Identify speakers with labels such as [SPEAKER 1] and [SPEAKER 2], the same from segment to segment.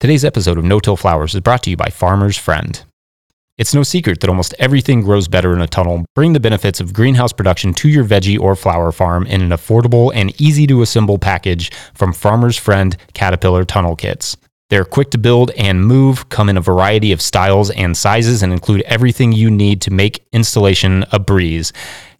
[SPEAKER 1] Today's episode of No Till Flowers is brought to you by Farmer's Friend. It's no secret that almost everything grows better in a tunnel. Bring the benefits of greenhouse production to your veggie or flower farm in an affordable and easy to assemble package from Farmer's Friend Caterpillar Tunnel Kits. They're quick to build and move, come in a variety of styles and sizes, and include everything you need to make installation a breeze.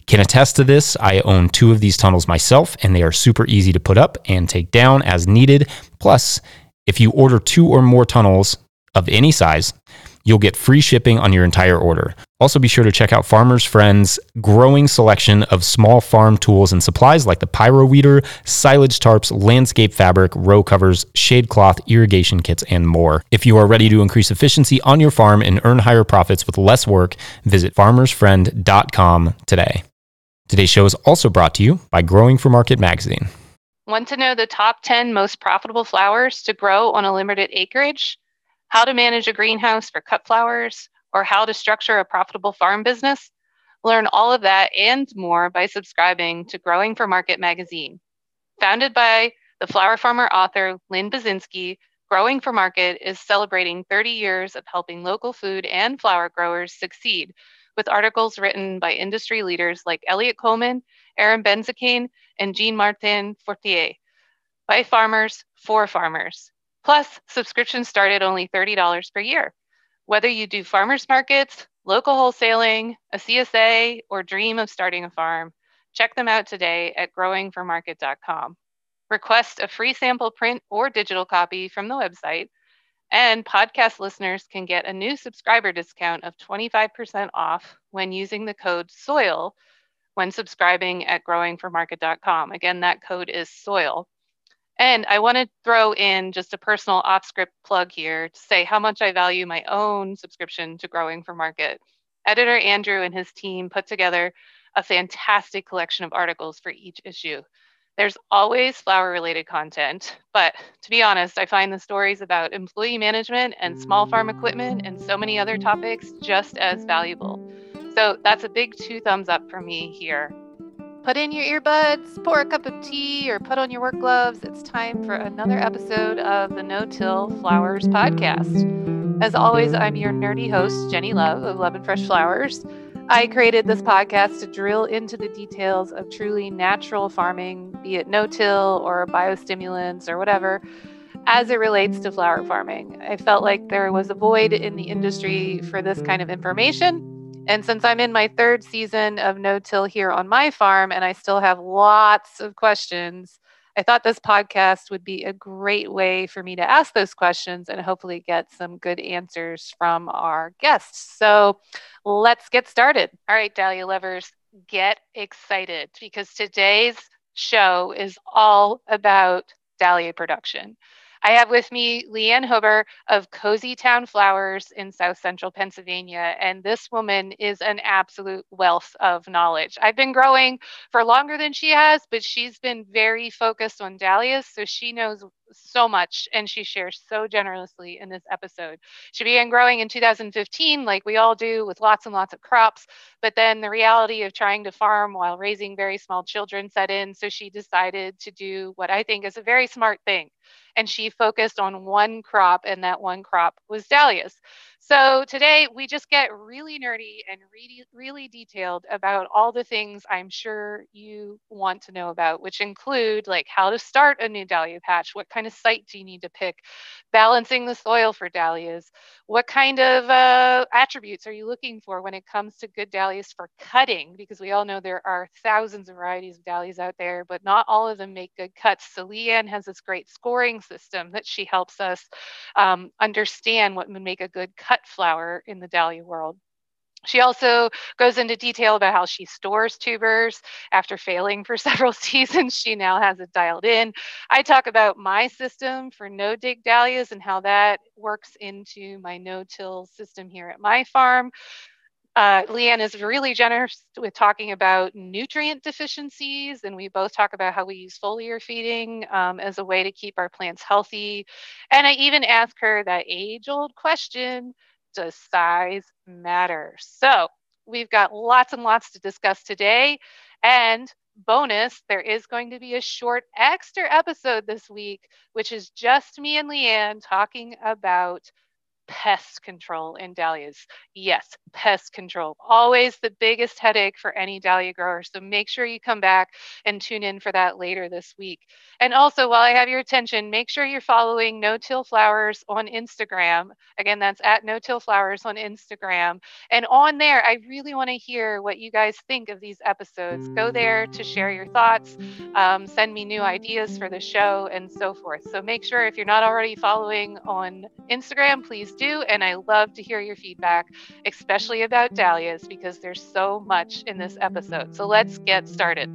[SPEAKER 1] Can attest to this. I own two of these tunnels myself, and they are super easy to put up and take down as needed. Plus, if you order two or more tunnels of any size, you'll get free shipping on your entire order. Also, be sure to check out Farmer's Friend's growing selection of small farm tools and supplies like the Pyro Weeder, silage tarps, landscape fabric, row covers, shade cloth, irrigation kits, and more. If you are ready to increase efficiency on your farm and earn higher profits with less work, visit farmersfriend.com today. Today's show is also brought to you by Growing for Market magazine.
[SPEAKER 2] Want to know the top 10 most profitable flowers to grow on a limited acreage? How to manage a greenhouse for cut flowers? Or how to structure a profitable farm business? Learn all of that and more by subscribing to Growing for Market magazine. Founded by the flower farmer author Lynn Byczynski, Growing for Market is celebrating 30 years of helping local food and flower growers succeed with articles written by industry leaders like Eliot Coleman, Erin Benzakein, and Jean-Martin Fortier. By farmers, for farmers. Plus, subscriptions start at only $30 per year. Whether you do farmers markets, local wholesaling, a CSA, or dream of starting a farm, check them out today at growingformarket.com. Request a free sample print or digital copy from the website, and podcast listeners can get a new subscriber discount of 25% off when using the code SOIL when subscribing at growingformarket.com. Again, that code is SOIL. And I want to throw in just a personal off script plug here to say how much I value my own subscription to Growing for Market. Editor Andrew and his team put together a fantastic collection of articles for each issue. There's always flower related content, but to be honest, I find the stories about employee management and small farm equipment and so many other topics just as valuable. So that's a big two thumbs up for me here. Put in your earbuds, pour a cup of tea, or put on your work gloves. It's time for another episode of the No Till Flowers podcast. As always, I'm your nerdy host, Jennie Love of Love 'n Fresh Flowers. I created this podcast to drill into the details of truly natural farming, be it no till or biostimulants or whatever, as it relates to flower farming. I felt like there was a void in the industry for this kind of information. And since I'm in my third season of no till here on my farm and I still have lots of questions, I thought this podcast would be a great way for me to ask those questions and hopefully get some good answers from our guests. So let's get started. All right, Dahlia lovers, get excited because today's show is all about Dahlia production. I have with me LeeAnn Huber of Coseytown Flowers in South Central Pennsylvania. And this woman is an absolute wealth of knowledge. I've been growing for longer than she has, but she's been very focused on dahlias. So she knows so much and she shares so generously in this episode. She began growing in 2015, like we all do, with lots and lots of crops. But then the reality of trying to farm while raising very small children set in. So she decided to do what I think is a very smart thing. And she focused on one crop, and that one crop was dahlias. So today we just get really nerdy and really, really detailed about all the things I'm sure you want to know about, which include like how to start a new dahlia patch, what kind of site do you need to pick, balancing the soil for dahlias, what kind of uh, attributes are you looking for when it comes to good dahlias for cutting, because we all know there are thousands of varieties of dahlias out there, but not all of them make good cuts. So LeeAnn has this great scoring system that she helps us um, understand what would make a good cut flower in the dahlia world. She also goes into detail about how she stores tubers. After failing for several seasons, she now has it dialed in. I talk about my system for no dig dahlias and how that works into my no till system here at my farm. Uh, LeeAnn is really generous with talking about nutrient deficiencies, and we both talk about how we use foliar feeding um, as a way to keep our plants healthy. And I even ask her that age old question does size matter? So we've got lots and lots to discuss today. And bonus, there is going to be a short extra episode this week, which is just me and LeeAnn talking about pest control in dahlias. Yes, pest control. Always the biggest headache for any dahlia grower. So make sure you come back and tune in for that later this week. And also, while I have your attention, make sure you're following No Till Flowers on Instagram. Again, that's at No Till Flowers on Instagram. And on there, I really want to hear what you guys think of these episodes. Go there to share your thoughts, um, send me new ideas for the show, and so forth. So make sure if you're not already following on Instagram, please do. And I love to hear your feedback, especially about dahlias, because there's so much in this episode. So let's get started.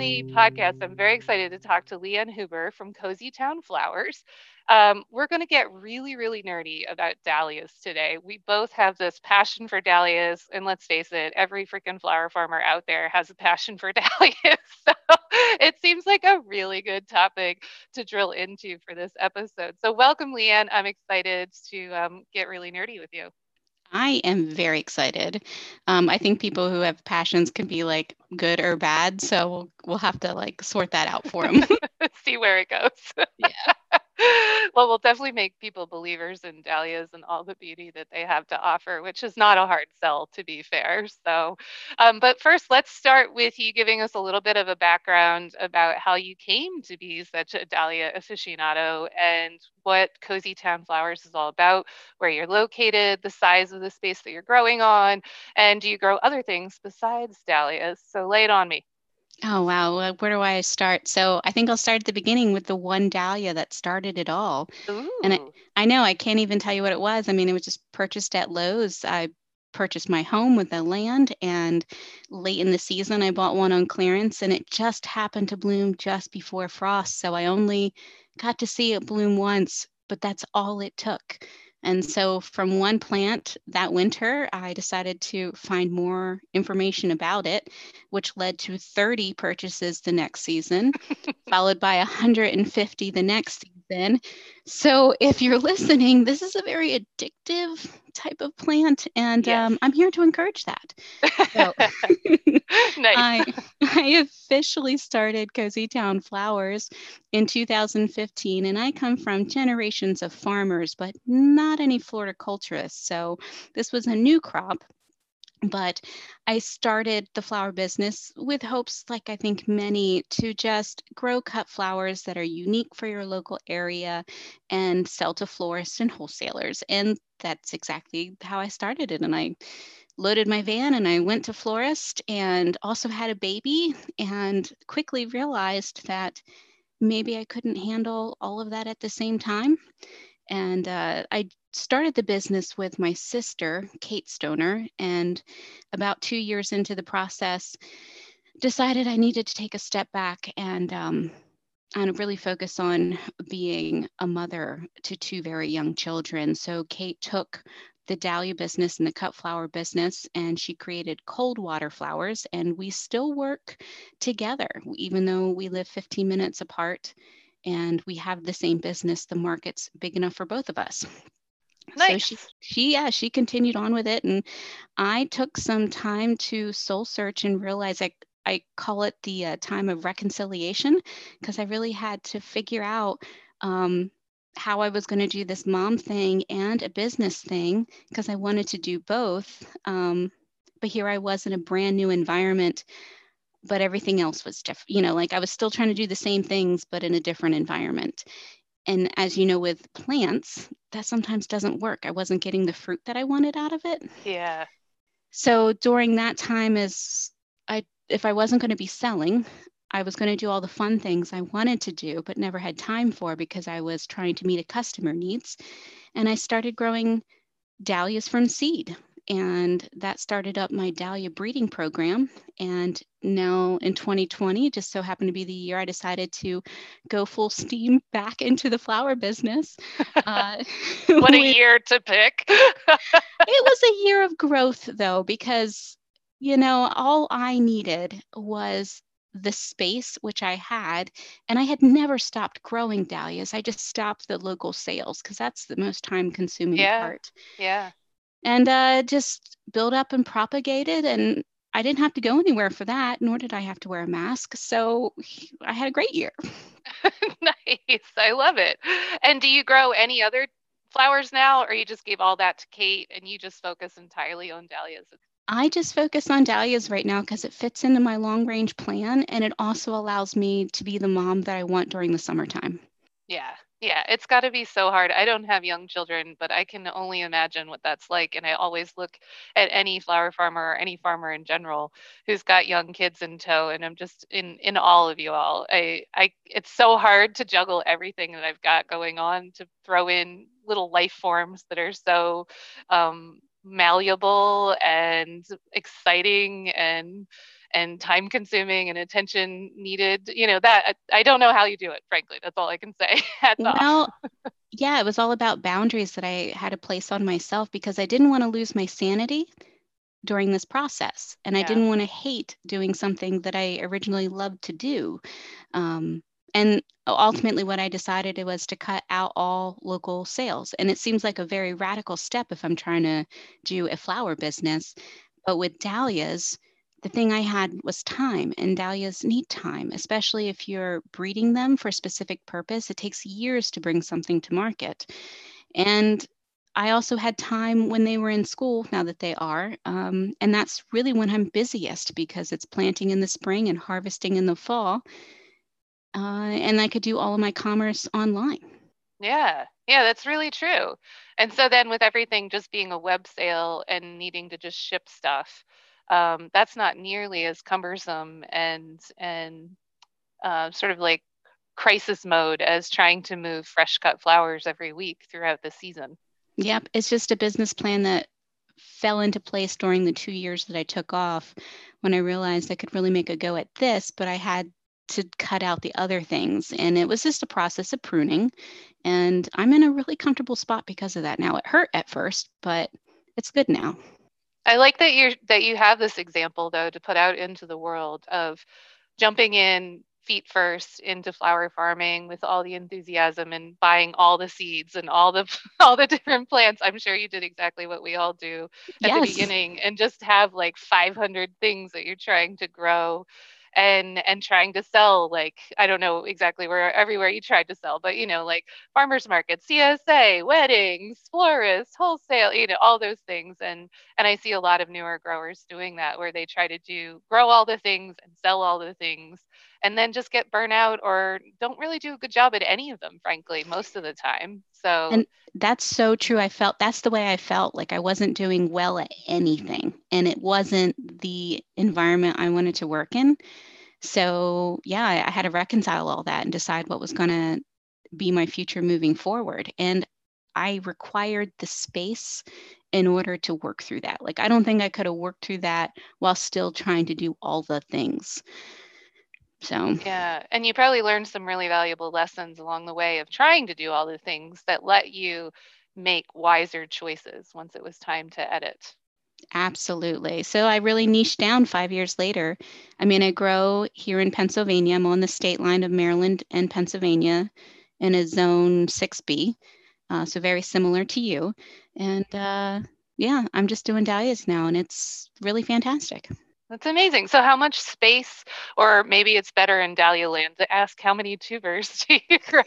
[SPEAKER 2] The podcast, I'm very excited to talk to LeeAnn Huber from Coseytown Flowers. Um, we're going to get really, really nerdy about dahlias today. We both have this passion for dahlias, and let's face it, every freaking flower farmer out there has a passion for dahlias. So it seems like a really good topic to drill into for this episode. So, welcome, LeeAnn. I'm excited to um, get really nerdy with you.
[SPEAKER 3] I am very excited. Um, I think people who have passions can be like good or bad, so we'll, we'll have to like sort that out for them.
[SPEAKER 2] See where it goes.
[SPEAKER 3] yeah.
[SPEAKER 2] well, we'll definitely make people believers in dahlias and all the beauty that they have to offer, which is not a hard sell, to be fair. So, um, but first, let's start with you giving us a little bit of a background about how you came to be such a dahlia aficionado and what Coseytown Flowers is all about, where you're located, the size of the space that you're growing on, and do you grow other things besides dahlias? So, lay it on me.
[SPEAKER 3] Oh, wow. Where do I start? So I think I'll start at the beginning with the one dahlia that started it all.
[SPEAKER 2] Ooh.
[SPEAKER 3] And I, I know I can't even tell you what it was. I mean, it was just purchased at Lowe's. I purchased my home with the land and late in the season I bought one on clearance and it just happened to bloom just before frost. So I only got to see it bloom once, but that's all it took. And so, from one plant that winter, I decided to find more information about it, which led to 30 purchases the next season, followed by 150 the next season. So, if you're listening, this is a very addictive type of plant, and yes. um, I'm here to encourage that. So,
[SPEAKER 2] nice.
[SPEAKER 3] I, I officially started Coseytown Flowers in 2015, and I come from generations of farmers, but not any floriculturists. So, this was a new crop but I started the flower business with hopes, like I think many, to just grow cut flowers that are unique for your local area and sell to florists and wholesalers. And that's exactly how I started it. And I loaded my van and I went to florist and also had a baby and quickly realized that maybe I couldn't handle all of that at the same time. And uh, I started the business with my sister, Kate Stoner, and about two years into the process, decided I needed to take a step back and um, and really focus on being a mother to two very young children. So Kate took the dahlia business and the cut flower business and she created cold water flowers and we still work together even though we live 15 minutes apart and we have the same business the market's big enough for both of us
[SPEAKER 2] Nice.
[SPEAKER 3] So she, she, yeah, she continued on with it. And I took some time to soul search and realize I, I call it the uh, time of reconciliation because I really had to figure out um, how I was going to do this mom thing and a business thing because I wanted to do both. Um, but here I was in a brand new environment, but everything else was different. You know, like I was still trying to do the same things, but in a different environment. And as you know, with plants, that sometimes doesn't work. I wasn't getting the fruit that I wanted out of it.
[SPEAKER 2] Yeah.
[SPEAKER 3] So during that time, as I, if I wasn't going to be selling, I was going to do all the fun things I wanted to do, but never had time for because I was trying to meet a customer needs. And I started growing dahlias from seed and that started up my dahlia breeding program. And now in 2020 just so happened to be the year i decided to go full steam back into the flower business.
[SPEAKER 2] Uh, what a year to pick.
[SPEAKER 3] It was a year of growth though because you know, all I needed was the space which I had, and I had never stopped growing dahlias. I just stopped the local sales because that's the most time consuming
[SPEAKER 2] Yeah.
[SPEAKER 3] part.
[SPEAKER 2] Yeah.
[SPEAKER 3] And uh, just build up and propagated. And I didn't have to go anywhere for that, nor did I have to wear a mask. So I had a great year.
[SPEAKER 2] nice. I love it. And do you grow any other flowers now, or you just gave all that to Kate and you just focus entirely on dahlias?
[SPEAKER 3] I just focus on dahlias right now because it fits into my long range plan and it also allows me to be the mom that I want during the summertime.
[SPEAKER 2] Yeah. Yeah, it's got to be so hard. I don't have young children, but I can only imagine what that's like. And I always look at any flower farmer or any farmer in general who's got young kids in tow, and I'm just in in all of you all. I I it's so hard to juggle everything that I've got going on to throw in little life forms that are so um, malleable and exciting and and time consuming and attention needed you know that i don't know how you do it frankly that's all i can say.
[SPEAKER 3] Well yeah it was all about boundaries that i had to place on myself because i didn't want to lose my sanity during this process and yeah. i didn't want to hate doing something that i originally loved to do. Um, and ultimately what i decided it was to cut out all local sales and it seems like a very radical step if i'm trying to do a flower business but with dahlias the thing I had was time, and dahlias need time, especially if you're breeding them for a specific purpose. It takes years to bring something to market. And I also had time when they were in school, now that they are. Um, and that's really when I'm busiest because it's planting in the spring and harvesting in the fall. Uh, and I could do all of my commerce online.
[SPEAKER 2] Yeah, yeah, that's really true. And so then with everything just being a web sale and needing to just ship stuff, um, that's not nearly as cumbersome and and uh, sort of like crisis mode as trying to move fresh cut flowers every week throughout the season.
[SPEAKER 3] Yep, it's just a business plan that fell into place during the two years that I took off when I realized I could really make a go at this, but I had to cut out the other things. And it was just a process of pruning. And I'm in a really comfortable spot because of that now. It hurt at first, but it's good now.
[SPEAKER 2] I like that you're that you have this example though to put out into the world of jumping in feet first into flower farming with all the enthusiasm and buying all the seeds and all the all the different plants. I'm sure you did exactly what we all do at yes. the beginning and just have like 500 things that you're trying to grow and and trying to sell like i don't know exactly where everywhere you tried to sell but you know like farmers market csa weddings florists wholesale you know all those things. And and i see a lot of newer growers doing that where they try to do grow all the things and sell all the things and then just get burnout or don't really do a good job at any of them frankly most of the time. So
[SPEAKER 3] and that's so true. I felt that's the way i felt like i wasn't doing well at anything and it wasn't the environment i wanted to work in. So yeah i had to reconcile all that and decide what was going to be my future moving forward and i required the space in order to work through that. Like i don't think i could have worked through that while still trying to do all the things so,
[SPEAKER 2] yeah. And you probably learned some really valuable lessons along the way of trying to do all the things that let you make wiser choices once it was time to edit.
[SPEAKER 3] Absolutely. So I really niched down five years later. I mean, I grow here in Pennsylvania. I'm on the state line of Maryland and Pennsylvania in a zone 6B. Uh, so very similar to you. And uh, yeah, I'm just doing dahlias now, and it's really fantastic.
[SPEAKER 2] That's amazing. So, how much space, or maybe it's better in Dahlia land to ask how many tubers do you grow?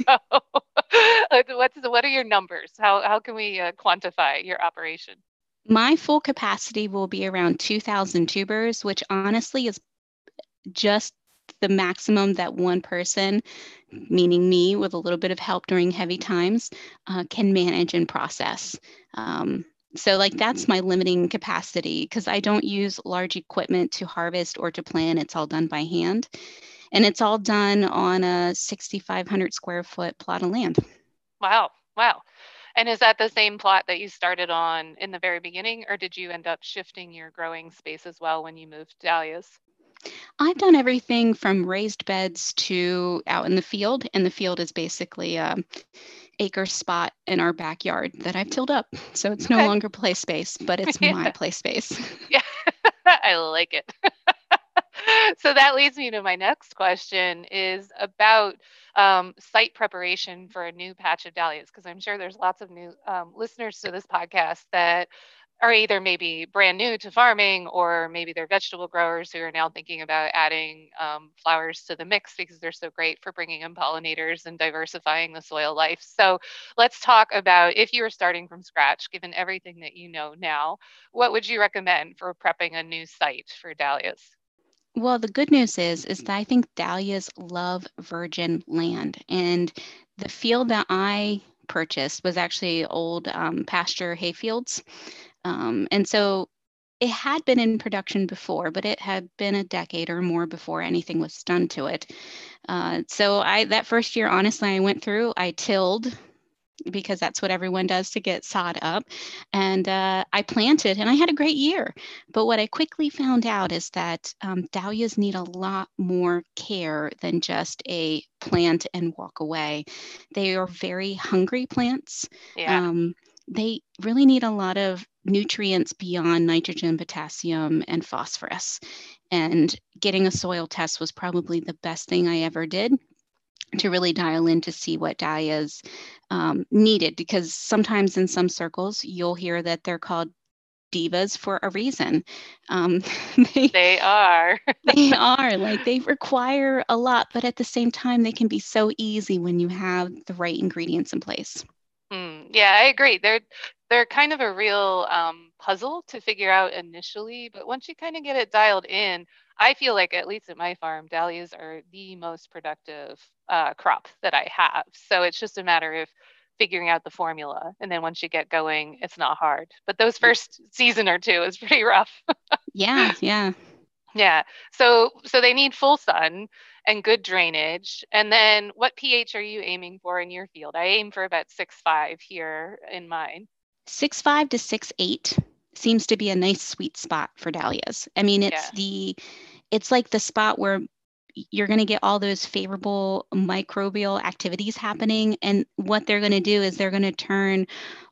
[SPEAKER 2] What's what are your numbers? How how can we uh, quantify your operation?
[SPEAKER 3] My full capacity will be around 2,000 tubers, which honestly is just the maximum that one person, meaning me, with a little bit of help during heavy times, uh, can manage and process. Um, so like that's mm-hmm. my limiting capacity because I don't use large equipment to harvest or to plan. It's all done by hand. And it's all done on a 6,500 square foot plot of land.
[SPEAKER 2] Wow. Wow. And is that the same plot that you started on in the very beginning, or did you end up shifting your growing space as well when you moved dahlias?
[SPEAKER 3] I've done everything from raised beds to out in the field, and the field is basically a acre spot in our backyard that I've tilled up. So it's no okay. longer play space, but it's yeah. my play space.
[SPEAKER 2] Yeah. I like it. so that leads me to my next question is about um, site preparation for a new patch of dahlias because i'm sure there's lots of new um, listeners to this podcast that are either maybe brand new to farming or maybe they're vegetable growers who are now thinking about adding um, flowers to the mix because they're so great for bringing in pollinators and diversifying the soil life. So let's talk about if you were starting from scratch, given everything that you know now, what would you recommend for prepping a new site for dahlias?
[SPEAKER 3] Well, the good news is is that I think dahlias love virgin land, and the field that I purchased was actually old um, pasture hayfields. Um, and so it had been in production before, but it had been a decade or more before anything was done to it. Uh, so I that first year, honestly, I went through, I tilled because that's what everyone does to get sod up. And uh, I planted and I had a great year. But what I quickly found out is that um, dahlias need a lot more care than just a plant and walk away. They are very hungry plants.
[SPEAKER 2] Yeah.
[SPEAKER 3] Um, they really need a lot of nutrients beyond nitrogen, potassium, and phosphorus. And getting a soil test was probably the best thing I ever did to really dial in to see what dahlias um, needed because sometimes in some circles you'll hear that they're called divas for a reason. Um,
[SPEAKER 2] they, they are.
[SPEAKER 3] they are like they require a lot, but at the same time, they can be so easy when you have the right ingredients in place.
[SPEAKER 2] Mm, yeah, I agree. They're they're kind of a real um, puzzle to figure out initially, but once you kind of get it dialed in, I feel like at least at my farm, dahlias are the most productive uh, crop that I have. So it's just a matter of figuring out the formula, and then once you get going, it's not hard. But those first season or two is pretty rough.
[SPEAKER 3] yeah, yeah.
[SPEAKER 2] Yeah. So so they need full sun and good drainage. And then what pH are you aiming for in your field? I aim for about six five here in mine.
[SPEAKER 3] Six five to six eight seems to be a nice sweet spot for dahlias. I mean, it's yeah. the it's like the spot where you're going to get all those favorable microbial activities happening and what they're going to do is they're going to turn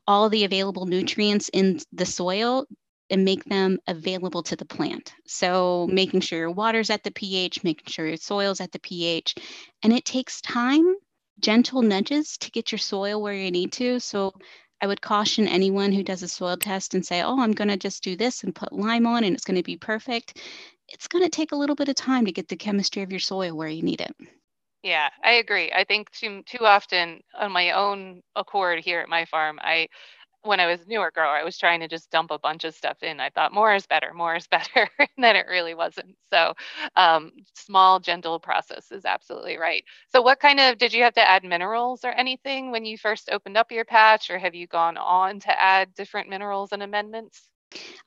[SPEAKER 3] all the available nutrients in the soil and make them available to the plant. So, making sure your water's at the pH, making sure your soil's at the pH. And it takes time, gentle nudges to get your soil where you need to. So, I would caution anyone who does a soil test and say, oh, I'm going to just do this and put lime on and it's going to be perfect. It's going to take a little bit of time to get the chemistry of your soil where you need it.
[SPEAKER 2] Yeah, I agree. I think too too often on my own accord here at my farm, I when I was a newer grower, I was trying to just dump a bunch of stuff in. I thought more is better, more is better, and then it really wasn't. So, um, small, gentle process is absolutely right. So, what kind of did you have to add minerals or anything when you first opened up your patch, or have you gone on to add different minerals and amendments?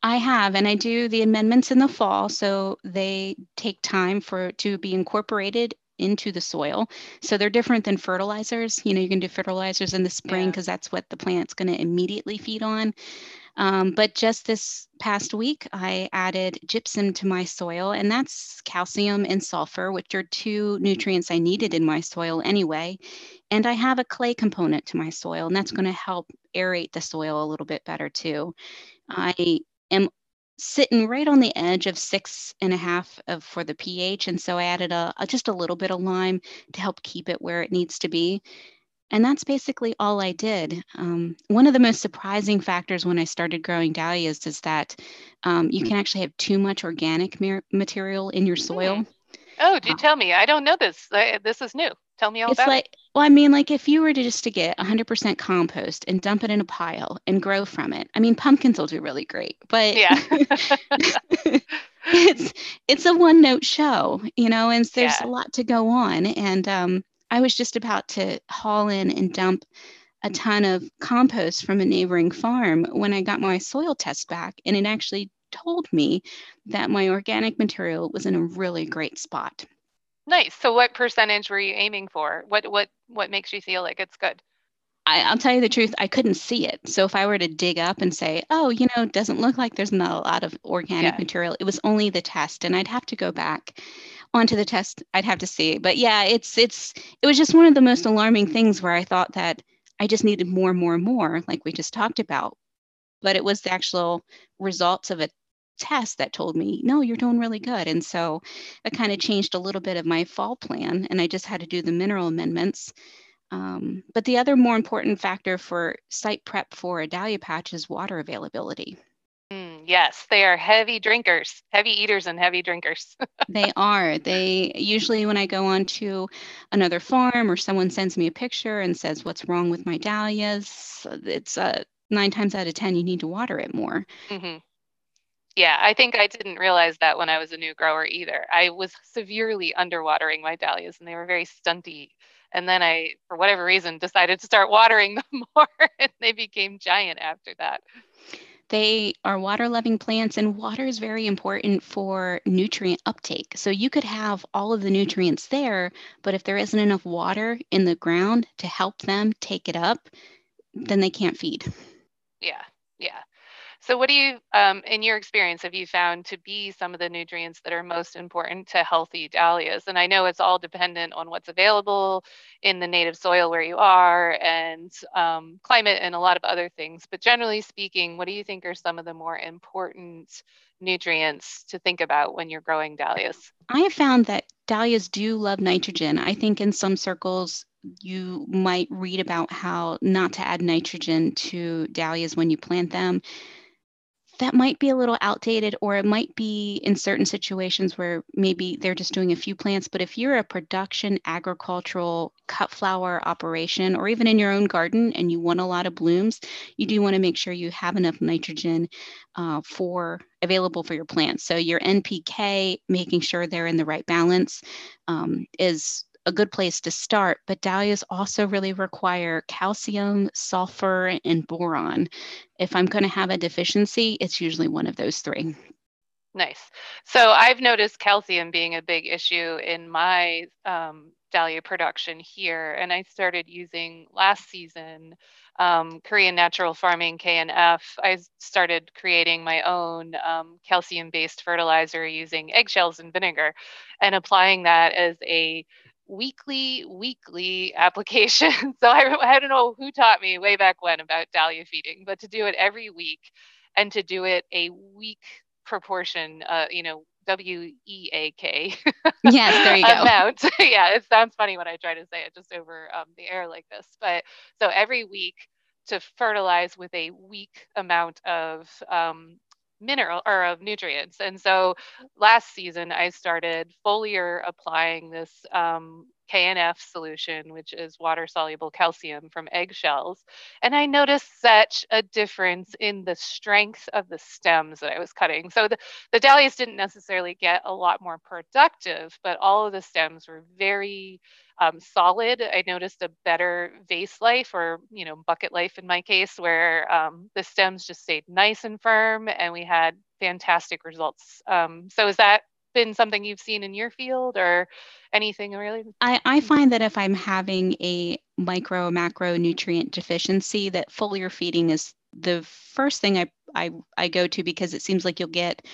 [SPEAKER 3] I have, and I do the amendments in the fall, so they take time for to be incorporated into the soil. So they're different than fertilizers. You know, you can do fertilizers in the spring because yeah. that's what the plant's going to immediately feed on. Um, but just this past week, I added gypsum to my soil, and that's calcium and sulfur, which are two nutrients I needed in my soil anyway. And I have a clay component to my soil, and that's going to help aerate the soil a little bit better too. I am sitting right on the edge of six and a half of, for the pH. And so I added a, a, just a little bit of lime to help keep it where it needs to be. And that's basically all I did. Um, one of the most surprising factors when I started growing dahlias is that um, you can actually have too much organic mer- material in your soil.
[SPEAKER 2] Oh, do uh, tell me. I don't know this. This is new. Tell me all
[SPEAKER 3] it's
[SPEAKER 2] about
[SPEAKER 3] like,
[SPEAKER 2] it.
[SPEAKER 3] Well, I mean, like if you were to just to get 100% compost and dump it in a pile and grow from it, I mean, pumpkins will do really great, but
[SPEAKER 2] yeah,
[SPEAKER 3] it's it's a one note show, you know, and there's yeah. a lot to go on. And um, I was just about to haul in and dump a ton of compost from a neighboring farm when I got my soil test back, and it actually told me that my organic material was in a really great spot.
[SPEAKER 2] Nice. So what percentage were you aiming for? What what what makes you feel like it's good?
[SPEAKER 3] I, will tell you the truth, I couldn't see it. So if I were to dig up and say, oh, you know, it doesn't look like there's not a lot of organic yeah. material, it was only the test. And I'd have to go back onto the test. I'd have to see. But yeah, it's it's it was just one of the most alarming things where I thought that I just needed more and more and more, like we just talked about. But it was the actual results of a test that told me, no, you're doing really good. And so it kind of changed a little bit of my fall plan, and I just had to do the mineral amendments. Um, but the other more important factor for site prep for a dahlia patch is water availability.
[SPEAKER 2] Mm, yes, they are heavy drinkers, heavy eaters, and heavy drinkers.
[SPEAKER 3] they are. They usually, when I go on to another farm or someone sends me a picture and says, What's wrong with my dahlias? It's uh, nine times out of 10, you need to water it more.
[SPEAKER 2] Mm-hmm. Yeah, I think I didn't realize that when I was a new grower either. I was severely underwatering my dahlias and they were very stunty. And then I, for whatever reason, decided to start watering them more and they became giant after that.
[SPEAKER 3] They are water loving plants, and water is very important for nutrient uptake. So you could have all of the nutrients there, but if there isn't enough water in the ground to help them take it up, then they can't feed.
[SPEAKER 2] Yeah, yeah. So, what do you, um, in your experience, have you found to be some of the nutrients that are most important to healthy dahlias? And I know it's all dependent on what's available in the native soil where you are and um, climate and a lot of other things. But generally speaking, what do you think are some of the more important nutrients to think about when you're growing dahlias?
[SPEAKER 3] I have found that dahlias do love nitrogen. I think in some circles, you might read about how not to add nitrogen to dahlias when you plant them that might be a little outdated or it might be in certain situations where maybe they're just doing a few plants but if you're a production agricultural cut flower operation or even in your own garden and you want a lot of blooms you do want to make sure you have enough nitrogen uh, for available for your plants. So your npk making sure they're in the right balance um, is a good place to start, but dahlias also really require calcium, sulfur, and boron. If I'm going to have a deficiency, it's usually one of those three.
[SPEAKER 2] Nice. So I've noticed calcium being a big issue in my um, dahlia production here, and I started using last season um, Korean Natural Farming KNF. I started creating my own um, calcium-based fertilizer using eggshells and vinegar, and applying that as a weekly, weekly application. so I, I don't know who taught me way back when about dahlia feeding, but to do it every week and to do it a week proportion, uh, you know, W E A K.
[SPEAKER 3] Yes, there you go.
[SPEAKER 2] Amount. yeah, it sounds funny when I try to say it just over um, the air like this. But so every week to fertilize with a week amount of um, mineral or of nutrients. And so last season I started foliar applying this um, KNF solution, which is water soluble calcium from eggshells. And I noticed such a difference in the strength of the stems that I was cutting. So the, the dahlias didn't necessarily get a lot more productive, but all of the stems were very um, solid. I noticed a better vase life or, you know, bucket life in my case, where um, the stems just stayed nice and firm and we had fantastic results. Um, so is that been something you've seen in your field or anything really?
[SPEAKER 3] I, I find that if I'm having a micro macro nutrient deficiency, that foliar feeding is the first thing I, I, I go to because it seems like you'll get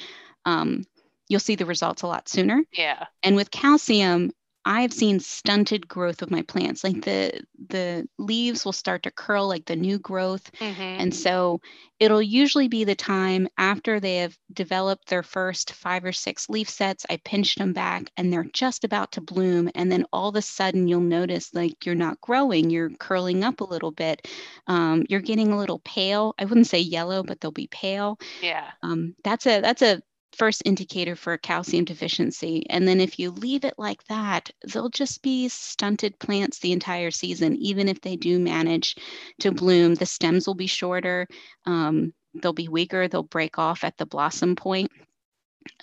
[SPEAKER 3] um, you'll see the results a lot sooner.
[SPEAKER 2] Yeah.
[SPEAKER 3] And with calcium, I've seen stunted growth of my plants. Like the the leaves will start to curl like the new growth. Mm-hmm. And so it'll usually be the time after they have developed their first five or six leaf sets. I pinched them back and they're just about to bloom. And then all of a sudden you'll notice like you're not growing, you're curling up a little bit. Um, you're getting a little pale. I wouldn't say yellow, but they'll be pale.
[SPEAKER 2] Yeah.
[SPEAKER 3] Um, that's a that's a first indicator for calcium deficiency. And then if you leave it like that, they'll just be stunted plants the entire season. Even if they do manage to bloom, the stems will be shorter, um, they'll be weaker, they'll break off at the blossom point.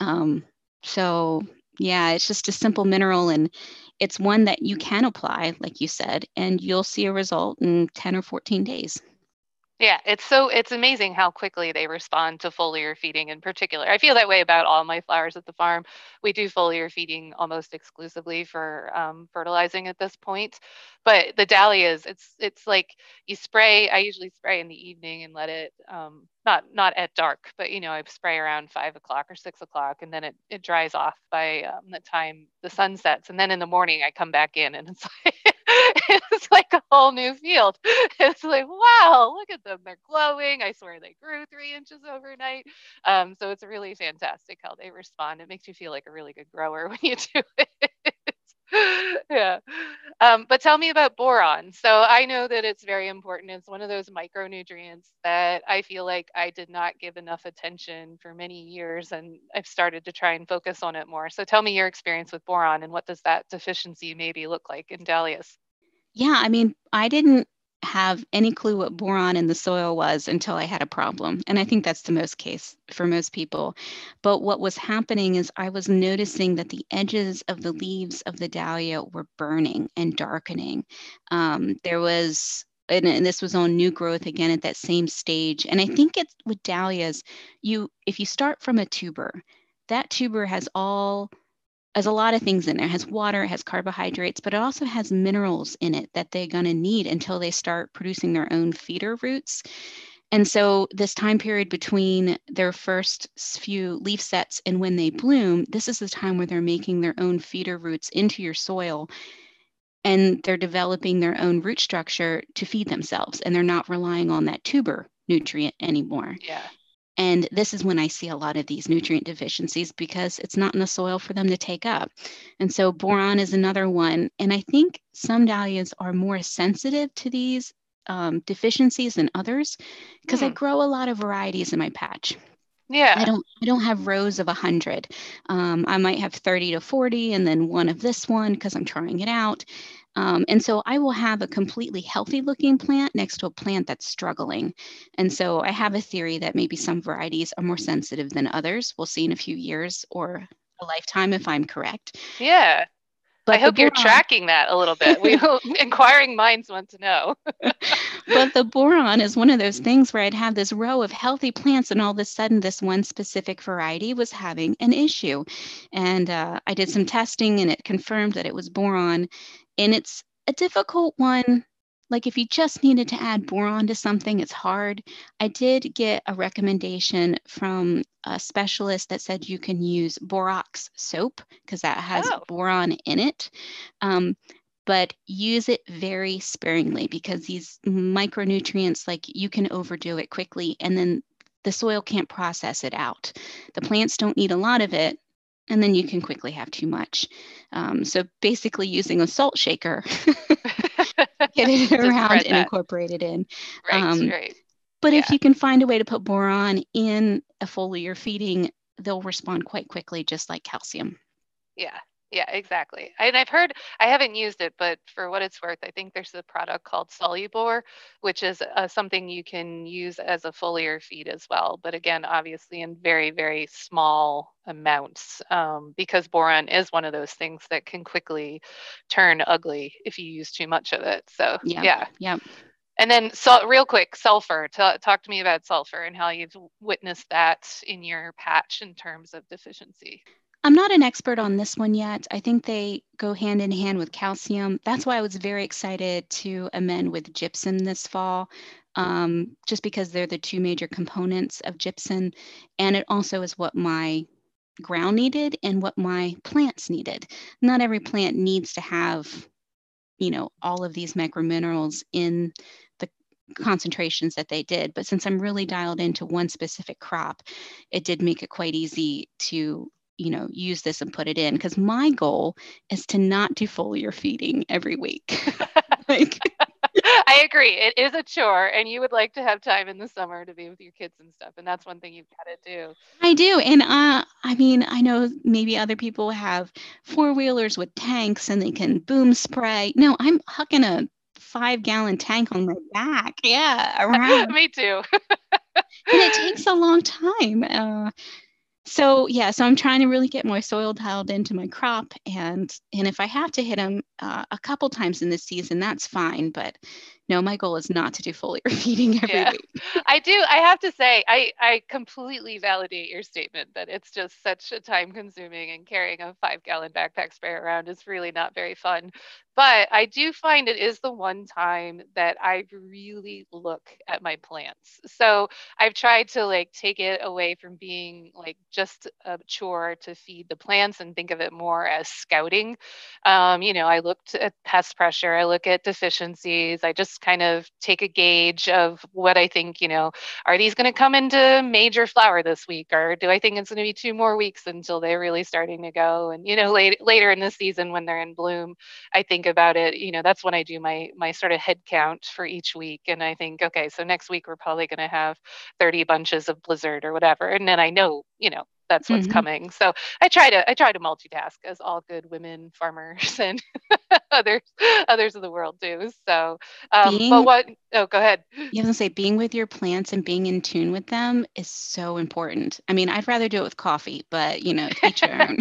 [SPEAKER 3] Um, so, yeah, it's just a simple mineral and it's one that you can apply, like you said, and you'll see a result in 10 or 14 days.
[SPEAKER 2] Yeah, it's so it's amazing how quickly they respond to foliar feeding in particular. I feel that way about all my flowers at the farm. We do foliar feeding almost exclusively for um, fertilizing at this point. But the dahlias, it's it's like you spray. I usually spray in the evening and let it um, not not at dark, but you know I spray around five o'clock or six o'clock, and then it it dries off by um, the time the sun sets. And then in the morning I come back in, and it's like it's like a whole new field. It's like, wow, look at them. They're glowing. I swear they grew three inches overnight. Um, so it's really fantastic how they respond. It makes you feel like a really good grower when you do it. yeah. Um, but tell me about boron. So I know that it's very important. It's one of those micronutrients that I feel like I did not give enough attention for many years, and I've started to try and focus on it more. So tell me your experience with boron and what does that deficiency maybe look like in dahlias?
[SPEAKER 3] Yeah, I mean, I didn't have any clue what boron in the soil was until I had a problem. And I think that's the most case for most people. But what was happening is I was noticing that the edges of the leaves of the dahlia were burning and darkening. Um, there was and, and, this was on new growth again at that same stage. And I think it's with dahlias, you if you start from a tuber, that tuber has all has a lot of things in there. It has water, it has carbohydrates, but it also has minerals in it that they're going to need until they start producing their own feeder roots. And so, this time period between their first few leaf sets and when they bloom, this is the time where they're making their own feeder roots into your soil and they're developing their own root structure to feed themselves. And they're not relying on that tuber nutrient anymore.
[SPEAKER 2] Yeah.
[SPEAKER 3] And this is when I see a lot of these nutrient deficiencies because it's not in the soil for them to take up. And so boron is another one. And I think some dahlias are more sensitive to these um, deficiencies than others because hmm. I grow a lot of varieties in my patch.
[SPEAKER 2] Yeah.
[SPEAKER 3] I don't I don't have rows of 100. Um, I might have 30 to 40 and then one of this one because I'm trying it out. Um, and so I will have a completely healthy looking plant next to a plant that's struggling. And so I have a theory that maybe some varieties are more sensitive than others. We'll see in a few years or a lifetime if I'm correct.
[SPEAKER 2] Yeah. But I hope you're tracking that a little bit. We inquiring minds want to know.
[SPEAKER 3] but the boron is one of those things where I'd have this row of healthy plants, and all of a sudden, this one specific variety was having an issue. And uh, I did some testing, and it confirmed that it was boron. And it's a difficult one. Like if you just needed to add boron to something, it's hard. I did get a recommendation from a specialist that said you can use borax soap because that has oh. boron in it. Um, but use it very sparingly because these micronutrients, like you can overdo it quickly and then the soil can't process it out. The plants don't need a lot of it, and then you can quickly have too much. Um, so basically, using a salt shaker, get it around and incorporate it in.
[SPEAKER 2] Right, um, right.
[SPEAKER 3] But yeah. if you can find a way to put boron in a foliar feeding, they'll respond quite quickly, just like calcium.
[SPEAKER 2] Yeah, yeah, exactly. And I've heard, I haven't used it, but for what it's worth, I think there's a product called Solubor, which is uh, something you can use as a foliar feed as well. But again, obviously in very, very small amounts, um, because boron is one of those things that can quickly turn ugly if you use too much of it. So, yeah. Yeah.
[SPEAKER 3] yeah.
[SPEAKER 2] And then, so real quick, sulfur. T- talk to me about sulfur and how you've witnessed that in your patch in terms of deficiency.
[SPEAKER 3] I'm not an expert on this one yet. I think they go hand in hand with calcium. That's why I was very excited to amend with gypsum this fall, um, just because they're the two major components of gypsum. And it also is what my ground needed and what my plants needed. Not every plant needs to have, you know, all of these microminerals in the concentrations that they did. But since I'm really dialed into one specific crop, it did make it quite easy to you know use this and put it in because my goal is to not do foliar feeding every week
[SPEAKER 2] like I agree. It is a chore, and you would like to have time in the summer to be with your kids and stuff. And that's one thing you've got to do.
[SPEAKER 3] I do. And uh, I mean, I know maybe other people have four wheelers with tanks and they can boom spray. No, I'm hucking a five gallon tank on my back. Yeah,
[SPEAKER 2] around. Me too.
[SPEAKER 3] and it takes a long time. Uh, so yeah so i'm trying to really get my soil dialed into my crop and and if i have to hit them uh, a couple times in this season that's fine but no my goal is not to do foliar feeding every yeah. week
[SPEAKER 2] i do i have to say i i completely validate your statement that it's just such a time consuming and carrying a five gallon backpack spray around is really not very fun but I do find it is the one time that I really look at my plants. So I've tried to like take it away from being like just a chore to feed the plants and think of it more as scouting. Um, you know, I looked at pest pressure, I look at deficiencies, I just kind of take a gauge of what I think, you know, are these going to come into major flower this week or do I think it's going to be two more weeks until they're really starting to go? And, you know, late, later in the season when they're in bloom, I think about it, you know, that's when I do my, my sort of head count for each week. And I think, okay, so next week we're probably going to have 30 bunches of blizzard or whatever. And then I know, you know, that's what's mm-hmm. coming. So I try to I try to multitask as all good women farmers and others others of the world do. So, um, being, but what? Oh, go ahead.
[SPEAKER 3] You have to say being with your plants and being in tune with them is so important. I mean, I'd rather do it with coffee, but you know, each your own.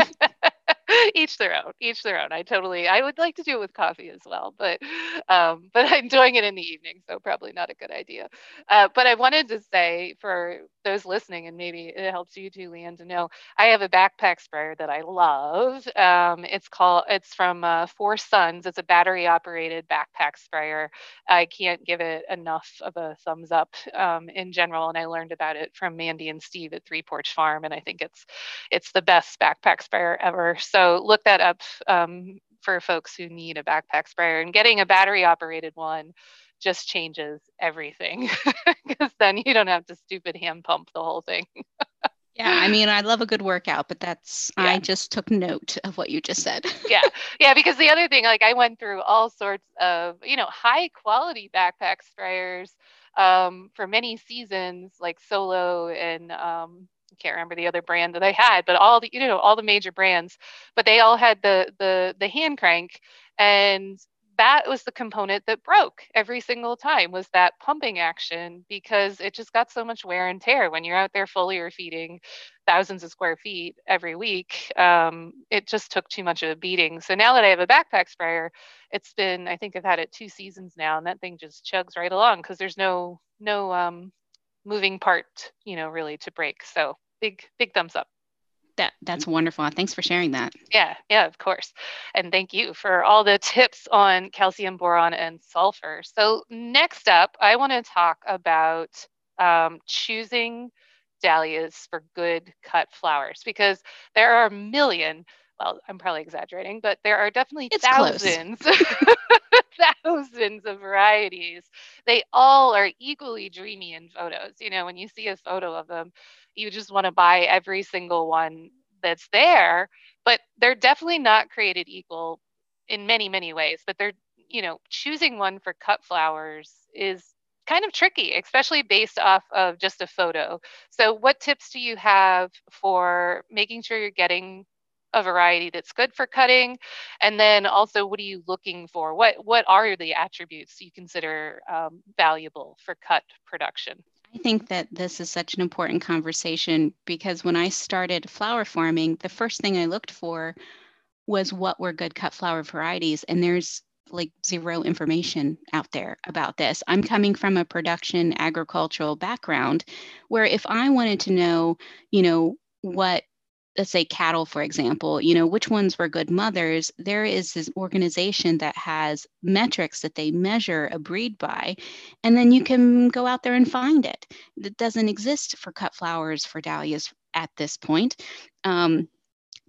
[SPEAKER 2] each their own each their own. I totally i would like to do it with coffee as well but um but i'm doing it in the evening so probably not a good idea. Uh, but i wanted to say for those listening and maybe it helps you too LeeAnn to know i have a backpack sprayer that i love. Um, it's called it's from uh, four suns. It's a battery operated backpack sprayer. I can't give it enough of a thumbs up um, in general and i learned about it from mandy and steve at three porch farm and i think it's it's the best backpack sprayer ever. So look that up um, for folks who need a backpack sprayer and getting a battery operated one just changes everything because then you don't have to stupid hand pump the whole thing.
[SPEAKER 3] yeah, I mean, I love a good workout, but that's yeah. I just took note of what you just said.
[SPEAKER 2] yeah, yeah, because the other thing, like I went through all sorts of you know high quality backpack sprayers um, for many seasons, like Solo and um, Can't remember the other brand that I had, but all the you know all the major brands, but they all had the the the hand crank, and that was the component that broke every single time was that pumping action because it just got so much wear and tear. When you're out there foliar feeding thousands of square feet every week um, it just took too much of a beating. So now that i have a backpack sprayer it's been i think i've had it two seasons now and that thing just chugs right along because there's no no um, moving part you know really to break so big big thumbs up
[SPEAKER 3] that that's wonderful. Thanks for sharing that.
[SPEAKER 2] Yeah, yeah, of course. And thank you for all the tips on calcium, boron, and sulfur. So next up, I want to talk about um, choosing dahlias for good cut flowers because there are a million. Well, I'm probably exaggerating, but there are definitely it's thousands, thousands of varieties. They all are equally dreamy in photos. You know, when you see a photo of them, you just want to buy every single one that's there but they're definitely not created equal in many many ways but they're you know choosing one for cut flowers is kind of tricky especially based off of just a photo so what tips do you have for making sure you're getting a variety that's good for cutting and then also what are you looking for what what are the attributes you consider um, valuable for cut production
[SPEAKER 3] I think that this is such an important conversation because when I started flower farming, the first thing I looked for was what were good cut flower varieties. And there's like zero information out there about this. I'm coming from a production agricultural background where if I wanted to know, you know, what let's say cattle for example you know which ones were good mothers there is this organization that has metrics that they measure a breed by and then you can go out there and find it. That doesn't exist for cut flowers for dahlias at this point. Um,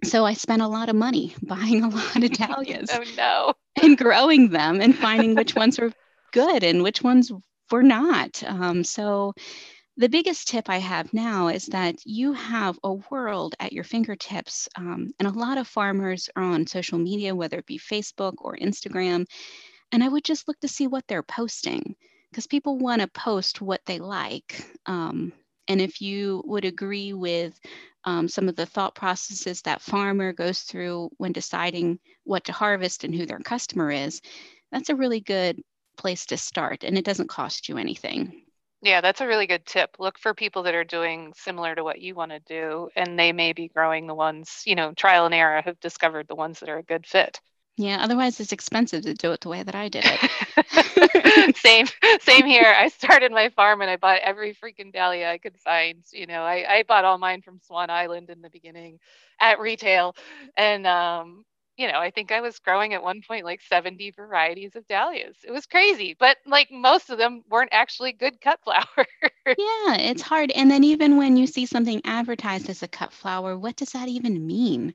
[SPEAKER 3] so i spent a lot of money buying a lot of dahlias
[SPEAKER 2] oh no.
[SPEAKER 3] and growing them and finding which ones were good and which ones were not. Um, so the biggest tip I have now is that you have a world at your fingertips. Um, and a lot of farmers are on social media, whether it be Facebook or Instagram. And I would just look to see what they're posting because people want to post what they like. Um, and if you would agree with um, some of the thought processes that farmer goes through when deciding what to harvest and who their customer is, that's a really good place to start. And it doesn't cost you anything.
[SPEAKER 2] Yeah, that's a really good tip. Look for people that are doing similar to what you want to do, and they may be growing the ones, you know, trial and error have discovered the ones that are a good fit.
[SPEAKER 3] Yeah, otherwise it's expensive to do it the way that I did it.
[SPEAKER 2] same, same here. I started my farm and I bought every freaking dahlia I could find. You know, I, I bought all mine from Swan Island in the beginning at retail. And um, you know, I think I was growing at one point like 70 varieties of dahlias. It was crazy, but like most of them weren't actually good cut flowers.
[SPEAKER 3] yeah, it's hard. And then even when you see something advertised as a cut flower, what does that even mean?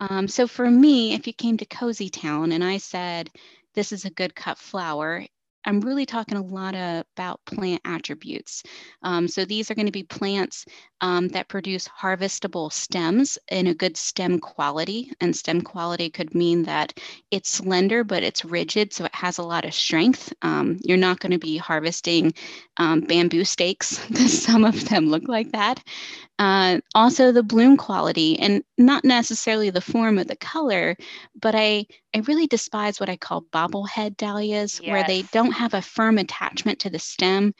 [SPEAKER 3] Um, so for me, if you came to Coseytown and I said, this is a good cut flower, I'm really talking a lot about plant attributes. Um, so these are going to be plants um, that produce harvestable stems in a good stem quality. And stem quality could mean that it's slender, but it's rigid, so it has a lot of strength. Um, you're not going to be harvesting um, bamboo stakes, because some of them look like that. Uh, also, the bloom quality, and not necessarily the form of the color, but I, I really despise what I call bobblehead dahlias, yes. where they don't have a firm attachment to the stem.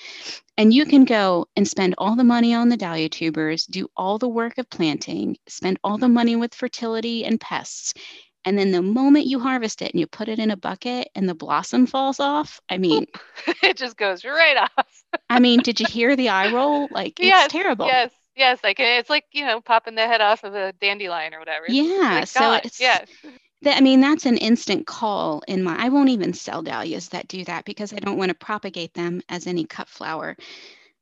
[SPEAKER 3] And you can go and spend all the money on the dahlia tubers, do all the work of planting, spend all the money with fertility and pests. And then the moment you harvest it and you put it in a bucket and the blossom falls off, I mean,
[SPEAKER 2] it just goes right off.
[SPEAKER 3] I mean, did you hear the eye roll? Like, it's terrible.
[SPEAKER 2] Yes. Yes, like it's like you know popping the head off of a dandelion or whatever.
[SPEAKER 3] Yeah, so it's yes. That, I mean, that's an instant call in my. I won't even sell dahlias that do that because I don't want to propagate them as any cut flower.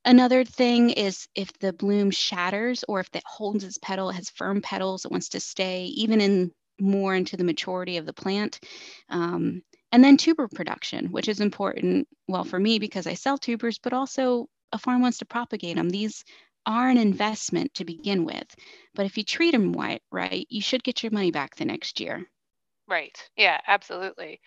[SPEAKER 3] Another thing is if the bloom shatters or if it holds its petal, has firm petals, it wants to stay even in more into the maturity of the plant. Um, and then tuber production, which is important, well, for me because I sell tubers, but also a farm wants to propagate them. These are an investment to begin with. But if you treat them right, you should get your money back the next year.
[SPEAKER 2] Right. Yeah, absolutely.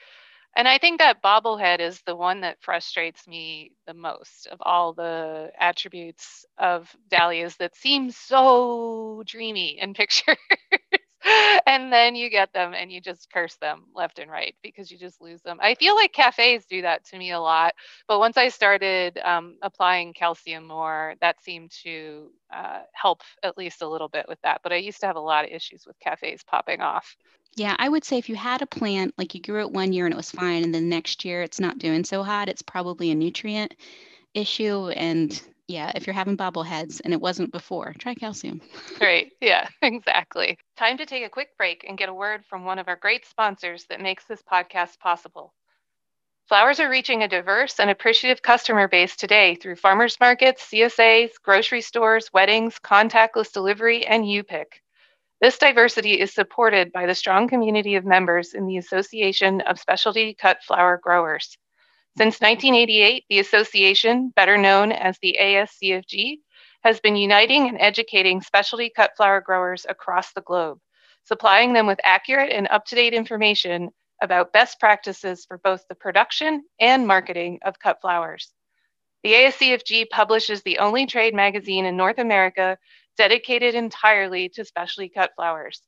[SPEAKER 2] And I think that bobblehead is the one that frustrates me the most of all the attributes of dahlias that seem so dreamy in pictures. and then you get them and you just curse them left and right because you just lose them. I feel like cafes do that to me a lot. But once I started um, applying calcium more, that seemed to uh, help at least a little bit with that. But I used to have a lot of issues with cafes popping off.
[SPEAKER 3] Yeah, I would say if you had a plant, like you grew it one year and it was fine, and then next year it's not doing so hot, it's probably a nutrient issue. And yeah, if you're having bobbleheads and it wasn't before, try calcium.
[SPEAKER 2] Great. Yeah, exactly. Time to take a quick break and get a word from one of our great sponsors that makes this podcast possible. Flowers are reaching a diverse and appreciative customer base today through farmers markets, CSAs, grocery stores, weddings, contactless delivery, and U-Pick. This diversity is supported by the strong community of members in the Association of Specialty Cut Flower Growers. Since 1988, the association, better known as the ASCFG, has been uniting and educating specialty cut flower growers across the globe, supplying them with accurate and up to date information about best practices for both the production and marketing of cut flowers. The ASCFG publishes the only trade magazine in North America dedicated entirely to specialty cut flowers.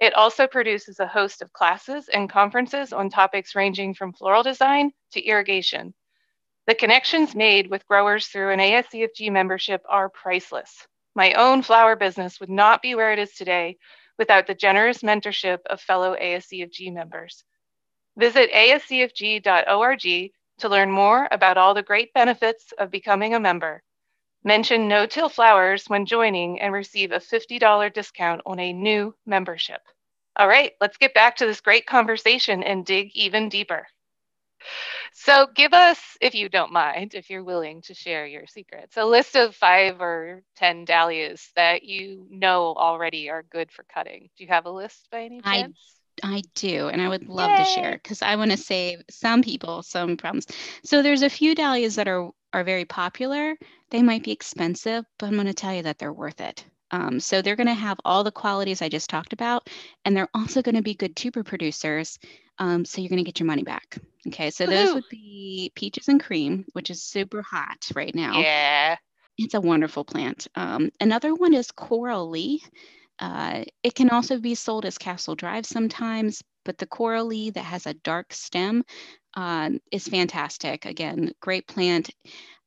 [SPEAKER 2] It also produces a host of classes and conferences on topics ranging from floral design to irrigation. The connections made with growers through an ASCFG membership are priceless. My own flower business would not be where it is today without the generous mentorship of fellow ASCFG members. Visit ascfg.org to learn more about all the great benefits of becoming a member. Mention No Till Flowers when joining and receive a $50 discount on a new membership. All right, let's get back to this great conversation and dig even deeper. So, give us, if you don't mind, if you're willing to share your secrets, a list of five or 10 dahlias that you know already are good for cutting. Do you have a list by any chance?
[SPEAKER 3] I, I do, and I would love Yay. to share because I want to save some people some problems. So, there's a few dahlias that are, are very popular they might be expensive, but I'm going to tell you that they're worth it. Um, so they're going to have all the qualities I just talked about, and they're also going to be good tuber producers. Um, so you're going to get your money back. Okay, so those would be peaches and cream, which is super hot right now.
[SPEAKER 2] Yeah,
[SPEAKER 3] it's a wonderful plant. Um, another one is Coralie. Uh, it can also be sold as Castle Drive sometimes, but the Coralie that has a dark stem uh, is fantastic. Again, great plant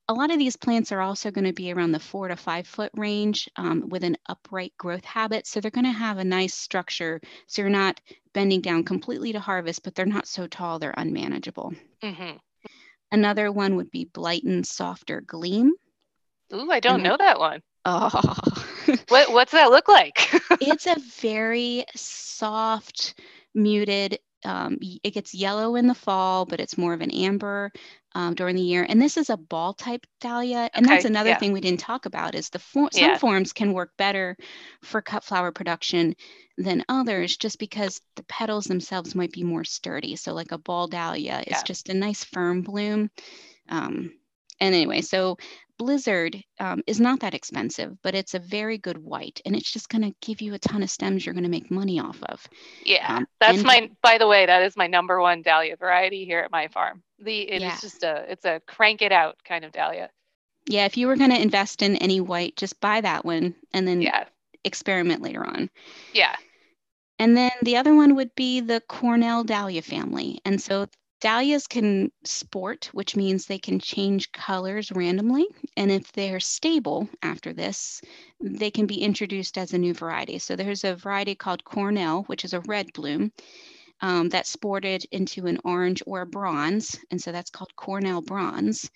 [SPEAKER 3] a lot of these plants are also going to be around the four to five foot range um, with an upright growth habit. So they're going to have a nice structure. So you're not bending down completely to harvest, but they're not so tall, they're unmanageable. Mm-hmm. Another one would be Blyton Softer Gleam.
[SPEAKER 2] Ooh, I don't and know that one.
[SPEAKER 3] Oh.
[SPEAKER 2] what, what's that look like?
[SPEAKER 3] it's a very soft, muted. Um, it gets yellow in the fall, but it's more of an amber um, during the year. And this is a ball type dahlia. And okay, that's another yeah. thing we didn't talk about is the for- some yeah. forms can work better for cut flower production than others just because the petals themselves might be more sturdy. So like a ball dahlia yeah. is just a nice firm bloom. Um, and anyway, so Blizzard um, is not that expensive, but it's a very good white, and it's just going to give you a ton of stems you're going to make money off of.
[SPEAKER 2] Yeah, um, that's and, my. By the way, that is my number one dahlia variety here at my farm. The it yeah. just a it's a crank it out kind of dahlia.
[SPEAKER 3] Yeah, if you were going to invest in any white, just buy that one and then yeah. experiment later on.
[SPEAKER 2] Yeah.
[SPEAKER 3] And then the other one would be the Cornell Dahlia family. And so Dahlias can sport, which means they can change colors randomly. And if they're stable after this, they can be introduced as a new variety. So there's a variety called Cornell, which is a red bloom um, that sported into an orange or a bronze. And so that's called Cornell bronze.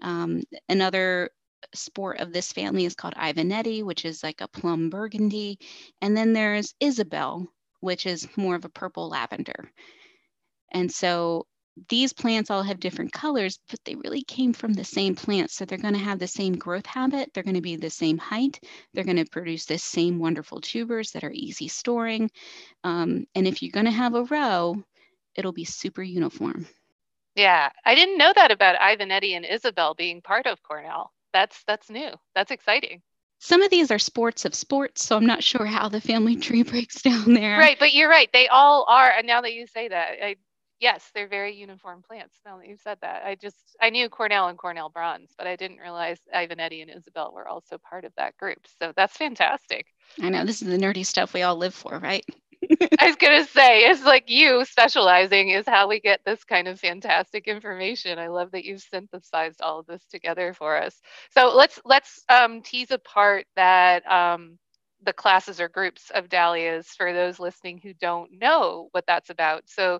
[SPEAKER 3] Um, another sport of this family is called Ivanetti, which is like a plum burgundy. And then there's Isabel, which is more of a purple lavender. And so these plants all have different colors, but they really came from the same plant. So they're going to have the same growth habit. They're going to be the same height. They're going to produce the same wonderful tubers that are easy storing. Um, and if you're going to have a row, it'll be super uniform.
[SPEAKER 2] Yeah, I didn't know that about Ivanetti and Isabel being part of Cornell. That's that's new. That's exciting.
[SPEAKER 3] Some of these are sports of sports, so I'm not sure how the family tree breaks down there.
[SPEAKER 2] Right, but you're right. They all are. And now that you say that, I yes, they're very uniform plants. Now that you've said that, I just I knew Cornell and Cornell bronze, but I didn't realize Ivanetti and Isabel were also part of that group. So that's fantastic.
[SPEAKER 3] I know this is the nerdy stuff we all live for, right?
[SPEAKER 2] I was gonna say it's like you specializing is how we get this kind of fantastic information. I love that you've synthesized all of this together for us. So let's let's um, tease apart that um, the classes or groups of dahlias for those listening who don't know what that's about. So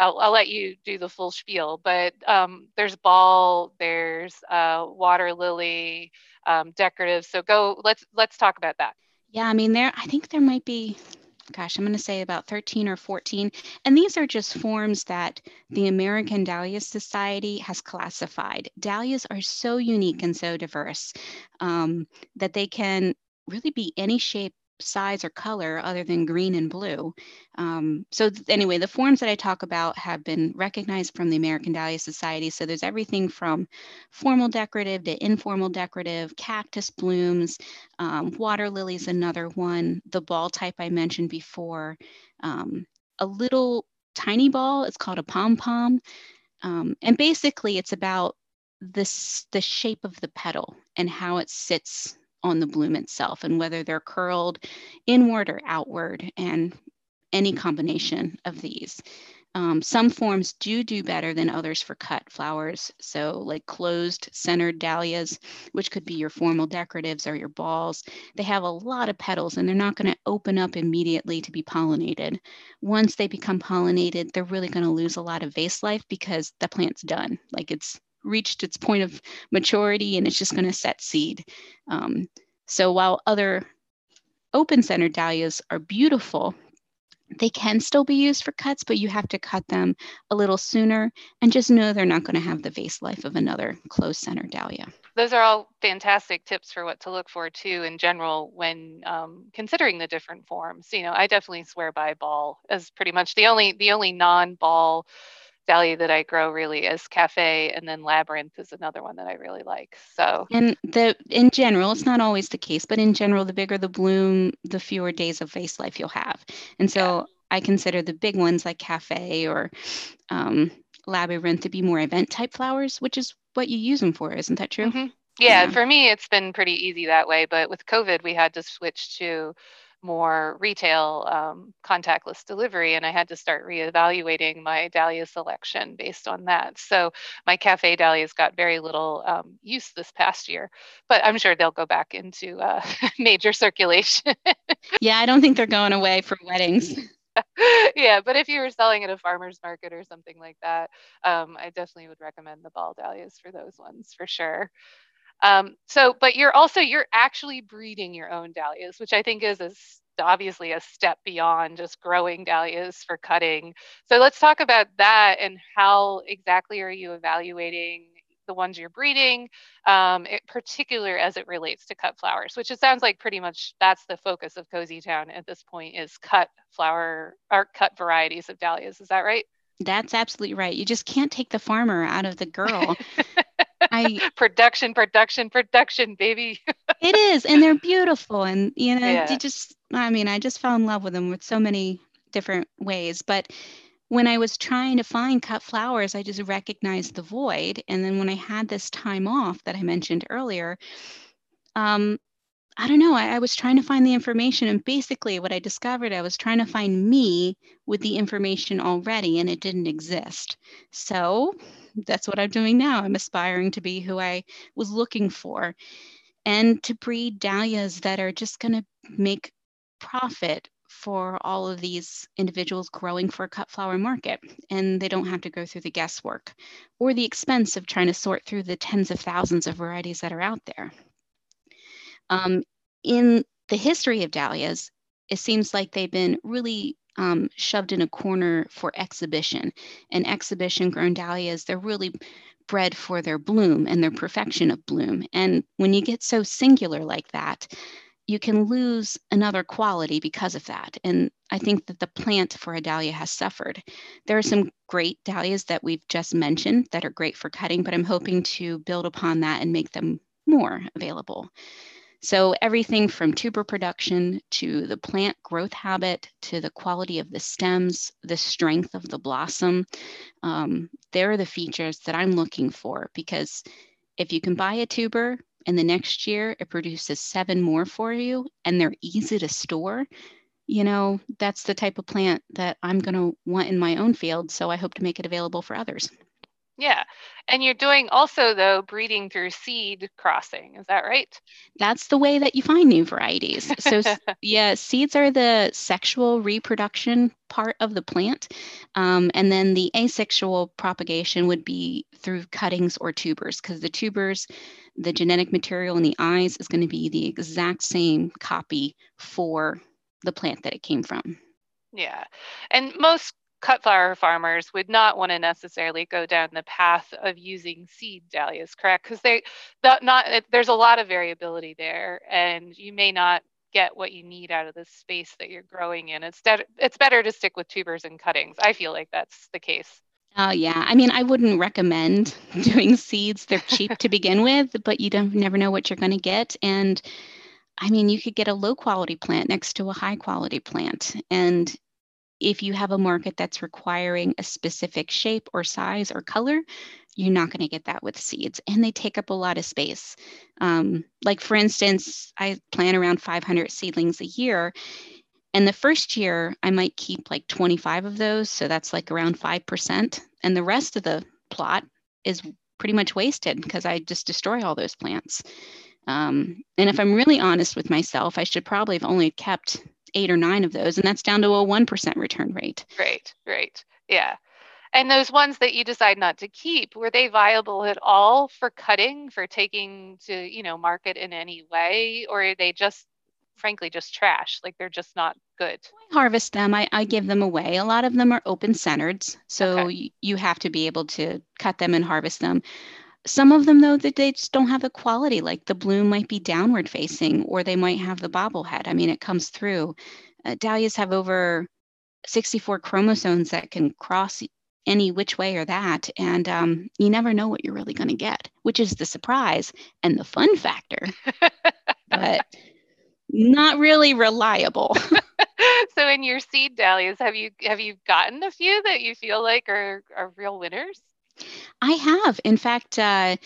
[SPEAKER 2] I'll, I'll let you do the full spiel, but um, there's ball, there's uh, water lily, um, decorative. So go, let's let's talk about that.
[SPEAKER 3] Yeah, I mean, there. I think there might be, gosh, I'm going to say about 13 or 14, and these are just forms that the American Dahlia Society has classified. Dahlias are so unique and so diverse um, that they can really be any shape size or color other than green and blue. Um, so th- anyway, the forms that I talk about have been recognized from the American Dahlia Society. So there's everything from formal decorative to informal decorative, cactus blooms, um, water lilies, another one, the ball type I mentioned before, um, a little tiny ball, it's called a pom-pom. Um, and basically it's about this the shape of the petal and how it sits on the bloom itself and whether they're curled inward or outward and any combination of these. Um, some forms do do better than others for cut flowers. So like closed centered dahlias, which could be your formal decoratives or your balls, they have a lot of petals and they're not going to open up immediately to be pollinated. Once they become pollinated, they're really going to lose a lot of vase life because the plant's done. Like it's reached its point of maturity and it's just going to set seed. Um, so while other open centered dahlias are beautiful, they can still be used for cuts, but you have to cut them a little sooner and just know they're not going to have the vase life of another closed center dahlia.
[SPEAKER 2] Those are all fantastic tips for what to look for too in general when um, considering the different forms. You know, I definitely swear by ball as pretty much the only the only non-ball dahlia that I grow really is cafe, and then labyrinth is another one that I really like. So
[SPEAKER 3] and the in general, it's not always the case, but in general, the bigger the bloom, the fewer days of vase life you'll have. And so yeah. I consider the big ones like cafe or um, labyrinth to be more event type flowers, which is what you use them for, isn't that true?
[SPEAKER 2] Mm-hmm. Yeah, yeah, for me, it's been pretty easy that way. But with COVID, we had to switch to more retail um, contactless delivery and i had to start reevaluating my dahlia selection based on that. So my cafe dahlias got very little um, use this past year but i'm sure they'll go back into uh, major circulation.
[SPEAKER 3] Yeah i don't think they're going away for weddings.
[SPEAKER 2] Yeah, but if you were selling at a farmer's market or something like that, um, I definitely would recommend the ball dahlias for those ones for sure. Um, so, but you're also you're actually breeding your own dahlias, which I think is a obviously a step beyond just growing dahlias for cutting. So let's talk about that and how exactly are you evaluating the ones you're breeding, um, in particular as it relates to cut flowers, which it sounds like pretty much that's the focus of Coseytown at this point is cut flower or cut varieties of dahlias. Is that right?
[SPEAKER 3] That's absolutely right. You just can't take the farmer out of the girl.
[SPEAKER 2] I production, production, production, baby.
[SPEAKER 3] it is, and they're beautiful, and you know, yeah. you just. I mean, I just fell in love with them with so many different ways, but when I was trying to find cut flowers, I just recognized the void. And then when I had this time off that I mentioned earlier, um, I don't know, I, I, was trying to find the information. And basically, what I discovered, I was trying to find me with the information already, and it didn't exist. So that's what I'm doing now. I'm aspiring to be who I was looking for and to breed dahlias that are just going to make profit for all of these individuals growing for a cut flower market. And they don't have to go through the guesswork or the expense of trying to sort through the tens of thousands of varieties that are out there. Um, in the history of dahlias, it seems like they've been really um, shoved in a corner for exhibition. And exhibition grown dahlias, they're really bred for their bloom and their perfection of bloom. And when you get so singular like that, you can lose another quality because of that. And I think that the plant for a dahlia has suffered. There are some great dahlias that we've just mentioned that are great for cutting, but I'm hoping to build upon that and make them more available. So, everything from tuber production to the plant growth habit to the quality of the stems, the strength of the blossom, um, they're the features that I'm looking for because if you can buy a tuber and the next year it produces seven more for you and they're easy to store you know that's the type of plant that i'm going to want in my own field so i hope to make it available for others
[SPEAKER 2] yeah and you're doing also though breeding through seed crossing is that right
[SPEAKER 3] that's the way that you find new varieties so yeah seeds are the sexual reproduction part of the plant um, and then the asexual propagation would be through cuttings or tubers because the tubers the genetic material in the eyes is going to be the exact same copy for the plant that it came from.
[SPEAKER 2] Yeah. And most cut flower farmers would not want to necessarily go down the path of using seed dahlias, correct? Because they not there's a lot of variability there, and you may not get what you need out of the space that you're growing in. It's de- it's better to stick with tubers and cuttings. I feel like that's the case.
[SPEAKER 3] Oh yeah, I mean, I wouldn't recommend doing seeds. They're cheap to begin with, but you don't never know what you're going to get. And I mean, you could get a low quality plant next to a high quality plant, and if you have a market that's requiring a specific shape or size or color, you're not going to get that with seeds, and they take up a lot of space. Um, like for instance, I plant around 500 seedlings a year, and the first year, I might keep like 25 of those. So that's like around 5%. And the rest of the plot is pretty much wasted because I just destroy all those plants. Um, and if I'm really honest with myself, I should probably have only kept eight or nine of those. And that's down to a 1% return rate.
[SPEAKER 2] Great, great. Yeah. And those ones that you decide not to keep, were they viable at all for cutting, for taking to, you know, market in any way? Or are they just frankly just trash. Like they're just not good.
[SPEAKER 3] I harvest them. I, I give them away. A lot of them are open centered. So okay. you have to be able to cut them and harvest them. Some of them, though, that they just don't have the quality. Like the bloom might be downward facing, or they might have the bobblehead. I mean, it comes through. Uh, dahlias have over 64 chromosomes that can cross any which way or that. And um, you never know what you're really going to get, which is the surprise and the fun factor. but not really reliable.
[SPEAKER 2] so in your seed dahlias, have you have you gotten a few that you feel like are are real winners?
[SPEAKER 3] I have. In fact, uh,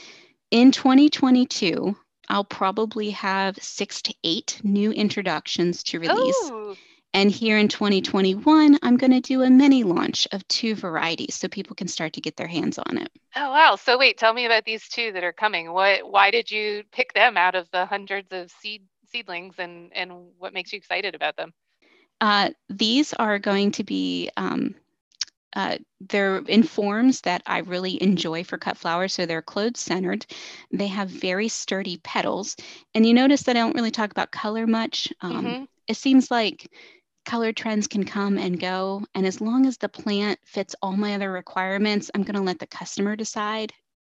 [SPEAKER 3] in 2022, I'll probably have six to eight new introductions to release. Ooh. And here in 2021, I'm going to do a mini launch of two varieties so people can start to get their hands on it.
[SPEAKER 2] Oh wow. So wait, tell me about these two that are coming. What why did you pick them out of the hundreds of seed seedlings and and what makes you excited about them?
[SPEAKER 3] Uh, these are going to be um, uh, they're in forms that I really enjoy for cut flowers. So they're closed centered. They have very sturdy petals. And you notice that I don't really talk about color much. Um, mm-hmm. it seems like color trends can come and go. And as long as the plant fits all my other requirements, I'm going to let the customer decide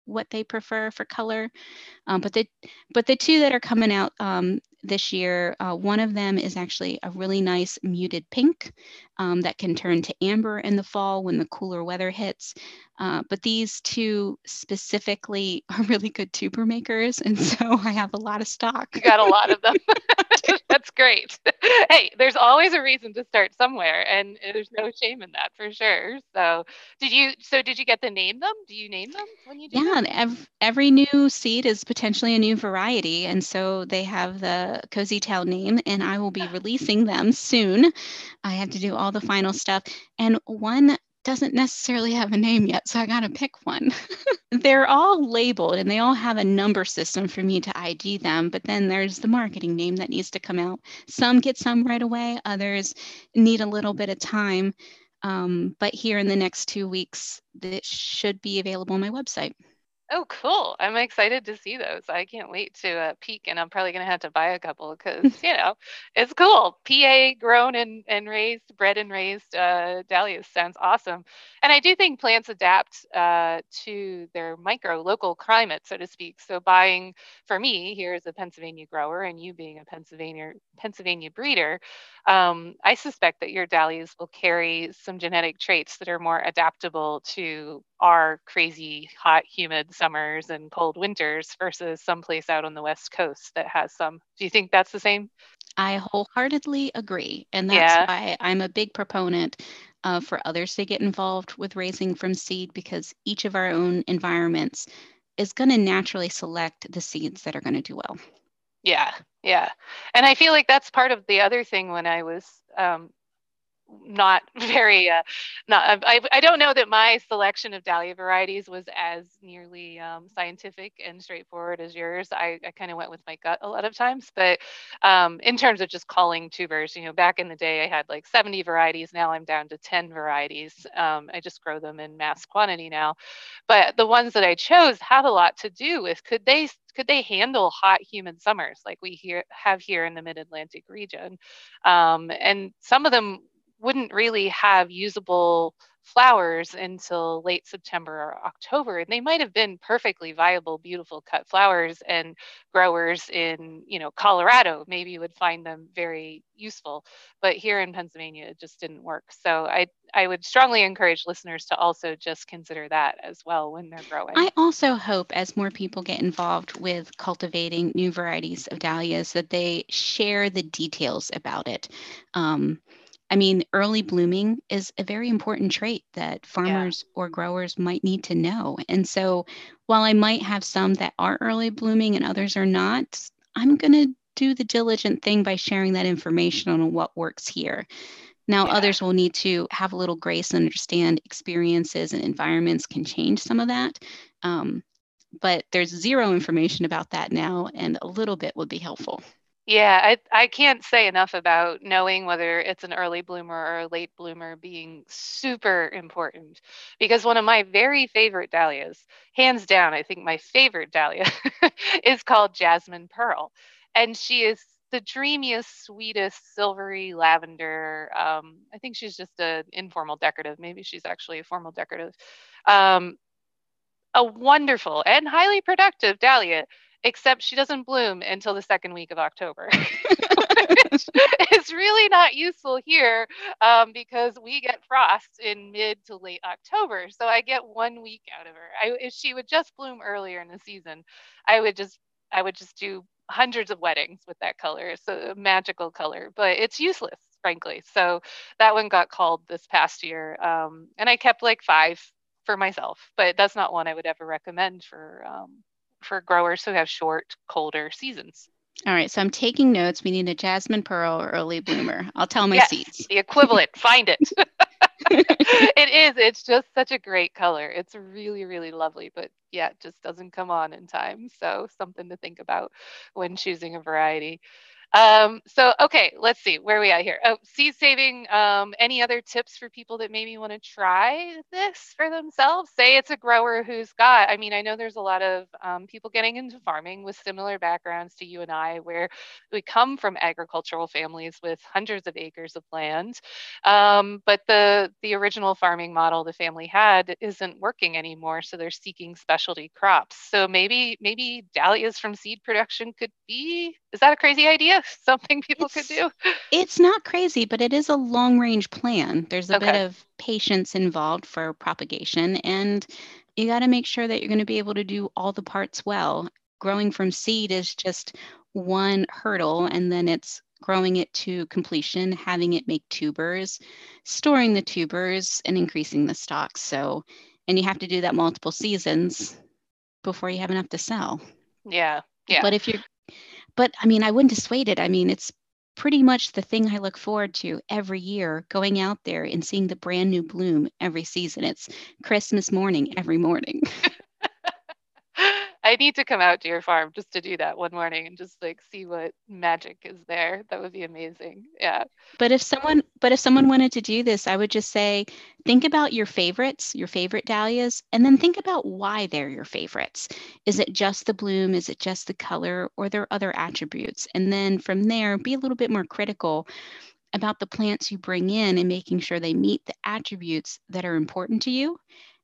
[SPEAKER 3] what they prefer for color. Um, but the but the two that are coming out um, this year, uh, one of them is actually a really nice muted pink um, that can turn to amber in the fall when the cooler weather hits. Uh, but these two specifically are really good tuber makers, and so I have a lot of stock.
[SPEAKER 2] You got a lot of them. That's great. hey, there's always a reason to start somewhere, and there's no shame in that for sure. So, did you? So, did you get to name them? Do you name them when you? Do
[SPEAKER 3] yeah, ev- every new seed is potentially a new variety, and so they have the Coseytown name, and I will be releasing them soon. I have to do all the final stuff, and one doesn't necessarily have a name yet, so I got to pick one. They're all labeled and they all have a number system for me to ID them, but then there's the marketing name that needs to come out. Some get some right away, others need a little bit of time. Um, but here in the next two weeks, this should be available on my website.
[SPEAKER 2] Oh, cool. I'm excited to see those. I can't wait to uh, peek, and I'm probably going to have to buy a couple because, you know, it's cool. PA grown and, and raised, bred and raised uh, dahlias sounds awesome. And I do think plants adapt uh, to their micro local climate, so to speak. So buying for me here as a Pennsylvania grower and you being a Pennsylvania Pennsylvania breeder, um, I suspect that your dahlias will carry some genetic traits that are more adaptable to our crazy hot, humid summers and cold winters versus someplace out on the West Coast that has some. Do you think that's the same?
[SPEAKER 3] I wholeheartedly agree. And that's yeah. why I'm a big proponent uh, for others to get involved with raising from seed because each of our own environments is going to naturally select the seeds that are going to do well.
[SPEAKER 2] Yeah, yeah. And I feel like that's part of the other thing when I was um, not very uh, not I, I don't know that my selection of dahlia varieties was as nearly um, scientific and straightforward as yours. I, I kind of went with my gut a lot of times but um, in terms of just calling tubers you know back in the day i had like 70 varieties now i'm down to 10 varieties. Um, i just grow them in mass quantity now. But the ones that i chose had a lot to do with could they could they handle hot humid summers like we here have here in the mid-atlantic region? Um, and some of them wouldn't really have usable flowers until late September or October. And they might have been perfectly viable, beautiful cut flowers and growers in, you know, Colorado maybe would find them very useful. But here in Pennsylvania, it just didn't work. So I I would strongly encourage listeners to also just consider that as well when they're growing.
[SPEAKER 3] I also hope as more people get involved with cultivating new varieties of dahlias that they share the details about it. Um, I mean, early blooming is a very important trait that farmers yeah. or growers might need to know. And so, while I might have some that are early blooming and others are not, I'm going to do the diligent thing by sharing that information on what works here. Now, yeah. others will need to have a little grace and understand experiences and environments can change some of that. Um, but there's zero information about that now, and a little bit would be helpful.
[SPEAKER 2] Yeah, I, I can't say enough about knowing whether it's an early bloomer or a late bloomer being super important because one of my very favorite dahlias, hands down, I think my favorite dahlia is called Jasmine Pearl. And she is the dreamiest, sweetest, silvery lavender. Um, I think she's just an informal decorative. Maybe she's actually a formal decorative. Um, a wonderful and highly productive dahlia except she doesn't bloom until the second week of October. it's really not useful here um, because we get frost in mid to late October. So I get one week out of her. I, if she would just bloom earlier in the season, I would just I would just do hundreds of weddings with that color. It's a magical color, but it's useless, frankly. So that one got called this past year, um, and I kept like five for myself. But that's not one I would ever recommend for um, for growers who have short, colder seasons.
[SPEAKER 3] All right, so I'm taking notes. We need a jasmine pearl or early bloomer. I'll tell my
[SPEAKER 2] yes,
[SPEAKER 3] seeds.
[SPEAKER 2] The equivalent. Find it. it is. It's just such a great color. It's really, really lovely, but yeah, it just doesn't come on in time. So something to think about when choosing a variety. Um, so, okay, let's see where we at here. Oh, seed saving. Um, any other tips for people that maybe want to try this for themselves? Say it's a grower who's got, I mean, I know there's a lot of um, people getting into farming with similar backgrounds to you and I, where we come from agricultural families with hundreds of acres of land. Um, but the, the original farming model the family had isn't working anymore. So they're seeking specialty crops. So maybe, maybe dahlias from seed production could be, is that a crazy idea? something people
[SPEAKER 3] it's,
[SPEAKER 2] could do?
[SPEAKER 3] It's not crazy, but it is a long range plan. There's a okay. bit of patience involved for propagation, and you got to make sure that you're going to be able to do all the parts well. Growing from seed is just one hurdle, and then it's growing it to completion, having it make tubers, storing the tubers, and increasing the stocks. So, and you have to do that multiple seasons before you have enough to sell.
[SPEAKER 2] Yeah. Yeah.
[SPEAKER 3] But if you're but I mean, I wouldn't dissuade it. I mean, it's pretty much the thing I look forward to every year going out there and seeing the brand new bloom every season. It's Christmas morning every morning.
[SPEAKER 2] I need to come out to your farm just to do that one morning and just like see what magic is there. That would be amazing. Yeah.
[SPEAKER 3] But if someone but if someone wanted to do this, I would just say think about your favorites, your favorite dahlias, and then think about why they're your favorites. Is it just the bloom? Is it just the color? Or there other attributes? And then from there, be a little bit more critical about the plants you bring in and making sure they meet the attributes that are important to you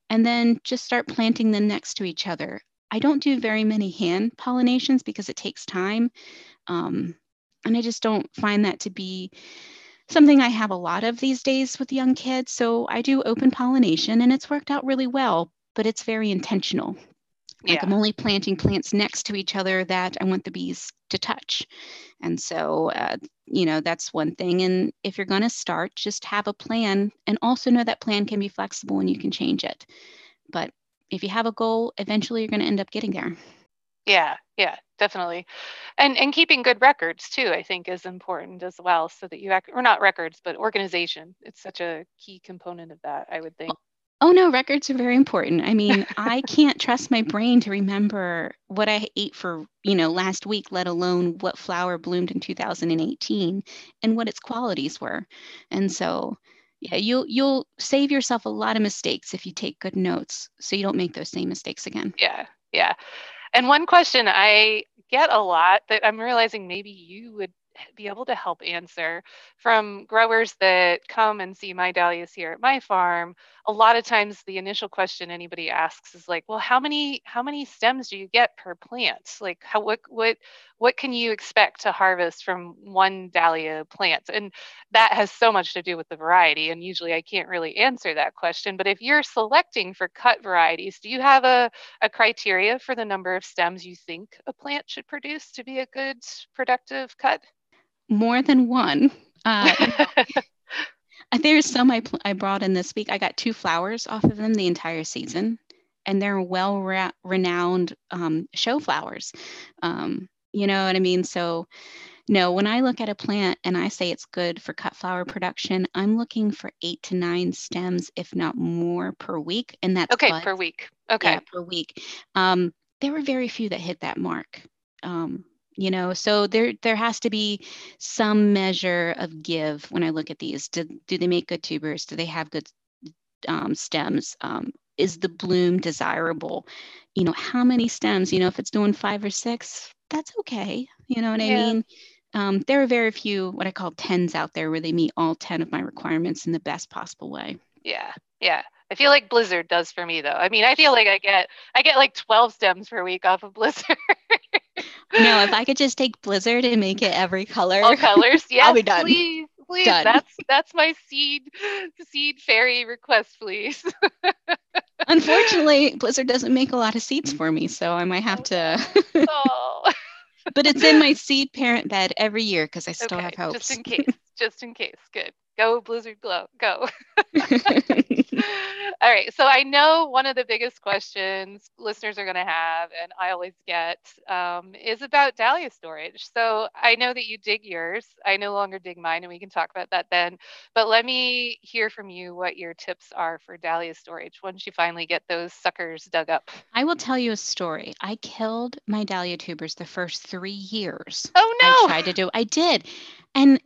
[SPEAKER 3] and then just start planting them next to each other. I don't do very many hand pollinations because it takes time. Um, and I just don't find that to be something I have a lot of these days with young kids. So I do open pollination and it's worked out really well, but it's very intentional. Like yeah. I'm only planting plants next to each other that I want the bees to touch. And so, uh, you know, that's one thing. And if you're going to start, just have a plan and also know that plan can be flexible and you can change it. But if you have a goal, eventually you're going to end up getting there.
[SPEAKER 2] Yeah, yeah, definitely. And and keeping good records too, I think is important as well so that you act or not records, but organization. It's such a key component of that, I would think.
[SPEAKER 3] Oh no, records are very important. I mean, I can't trust my brain to remember what I ate for, you know, last week, let alone what flower bloomed in 2018 and what its qualities were. And so yeah you'll you'll save yourself a lot of mistakes if you take good notes so you don't make those same mistakes again.
[SPEAKER 2] Yeah yeah. And one question i get a lot that i'm realizing maybe you would be able to help answer from growers that come and see my dahlias here at my farm a lot of times the initial question anybody asks is like well how many how many stems do you get per plant? Like how what what what can you expect to harvest from one dahlia plant? And that has so much to do with the variety and usually i can't really answer that question. But if you're selecting for cut varieties do you have a, a criteria for the number of stems you think a plant should produce to be a good productive cut
[SPEAKER 3] more than one uh, There's some I, I brought in this week. I got two flowers off of them the entire season, and they're well re- renowned um, show flowers. Um, you know what I mean? So, no, when I look at a plant and I say it's good for cut flower production, I'm looking for eight to nine stems, if not more, per week. And that's
[SPEAKER 2] okay buds. per week. Okay, yeah,
[SPEAKER 3] per week. Um, there were very few that hit that mark. Um, you know so there there has to be some measure of give when i look at these. Do, do they make good tubers? Do they have good um, stems? Um, is the bloom desirable? You know how many stems? You know if it's doing five or six that's okay. You know what yeah. i mean? Um, there are very few what i call tens out there where they meet all 10 of my requirements in the best possible way.
[SPEAKER 2] Yeah yeah. I feel like Blizzard does for me though. I mean, I feel like I get I get like 12 stems per week off of Blizzard.
[SPEAKER 3] No, if I could just take Blizzard and make it every color.
[SPEAKER 2] All colors, yes, I'll be done. Please, please. Done. That's that's my seed seed fairy request, please.
[SPEAKER 3] Unfortunately, Blizzard doesn't make a lot of seeds for me, so I might have to. oh. but it's in my seed parent bed every year because I still okay, have hopes.
[SPEAKER 2] Just in case. Just in case. Good. Go Blizzard Glow. Go. All right. So I know one of the biggest questions listeners are going to have, and I always get, um, is about dahlia storage. So I know that you dig yours. I no longer dig mine, and we can talk about that then. But let me hear from you what your tips are for dahlia storage once you finally get those suckers dug up.
[SPEAKER 3] I will tell you a story. I killed my dahlia tubers the first three years.
[SPEAKER 2] Oh no!
[SPEAKER 3] I tried to do. I did, and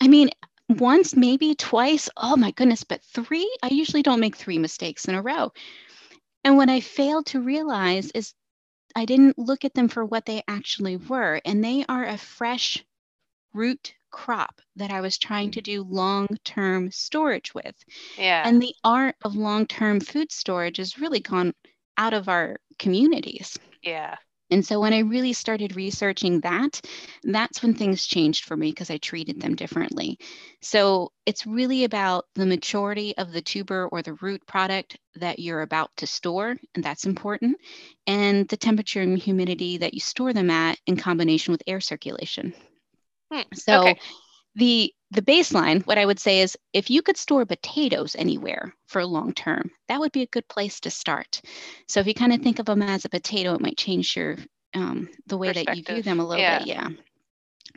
[SPEAKER 3] I mean, once, maybe twice. Oh my goodness, but three? I usually don't make three mistakes in a row. And what I failed to realize is I didn't look at them for what they actually were. And they are a fresh root crop that I was trying to mm. do long term storage with.
[SPEAKER 2] Yeah.
[SPEAKER 3] And the art of long term food storage has really gone out of our communities.
[SPEAKER 2] Yeah.
[SPEAKER 3] And so when I really started researching that, that's when things changed for me because I treated them differently. So it's really about the maturity of the tuber or the root product that you're about to store, and that's important, and the temperature and humidity that you store them at in combination with air circulation.
[SPEAKER 2] Hmm.
[SPEAKER 3] So
[SPEAKER 2] okay.
[SPEAKER 3] The the baseline, what I would say is if you could store potatoes anywhere for long term, that would be a good place to start. So if you kind of think of them as a potato, it might change your um, the way that you view them a little
[SPEAKER 2] yeah.
[SPEAKER 3] bit. Yeah.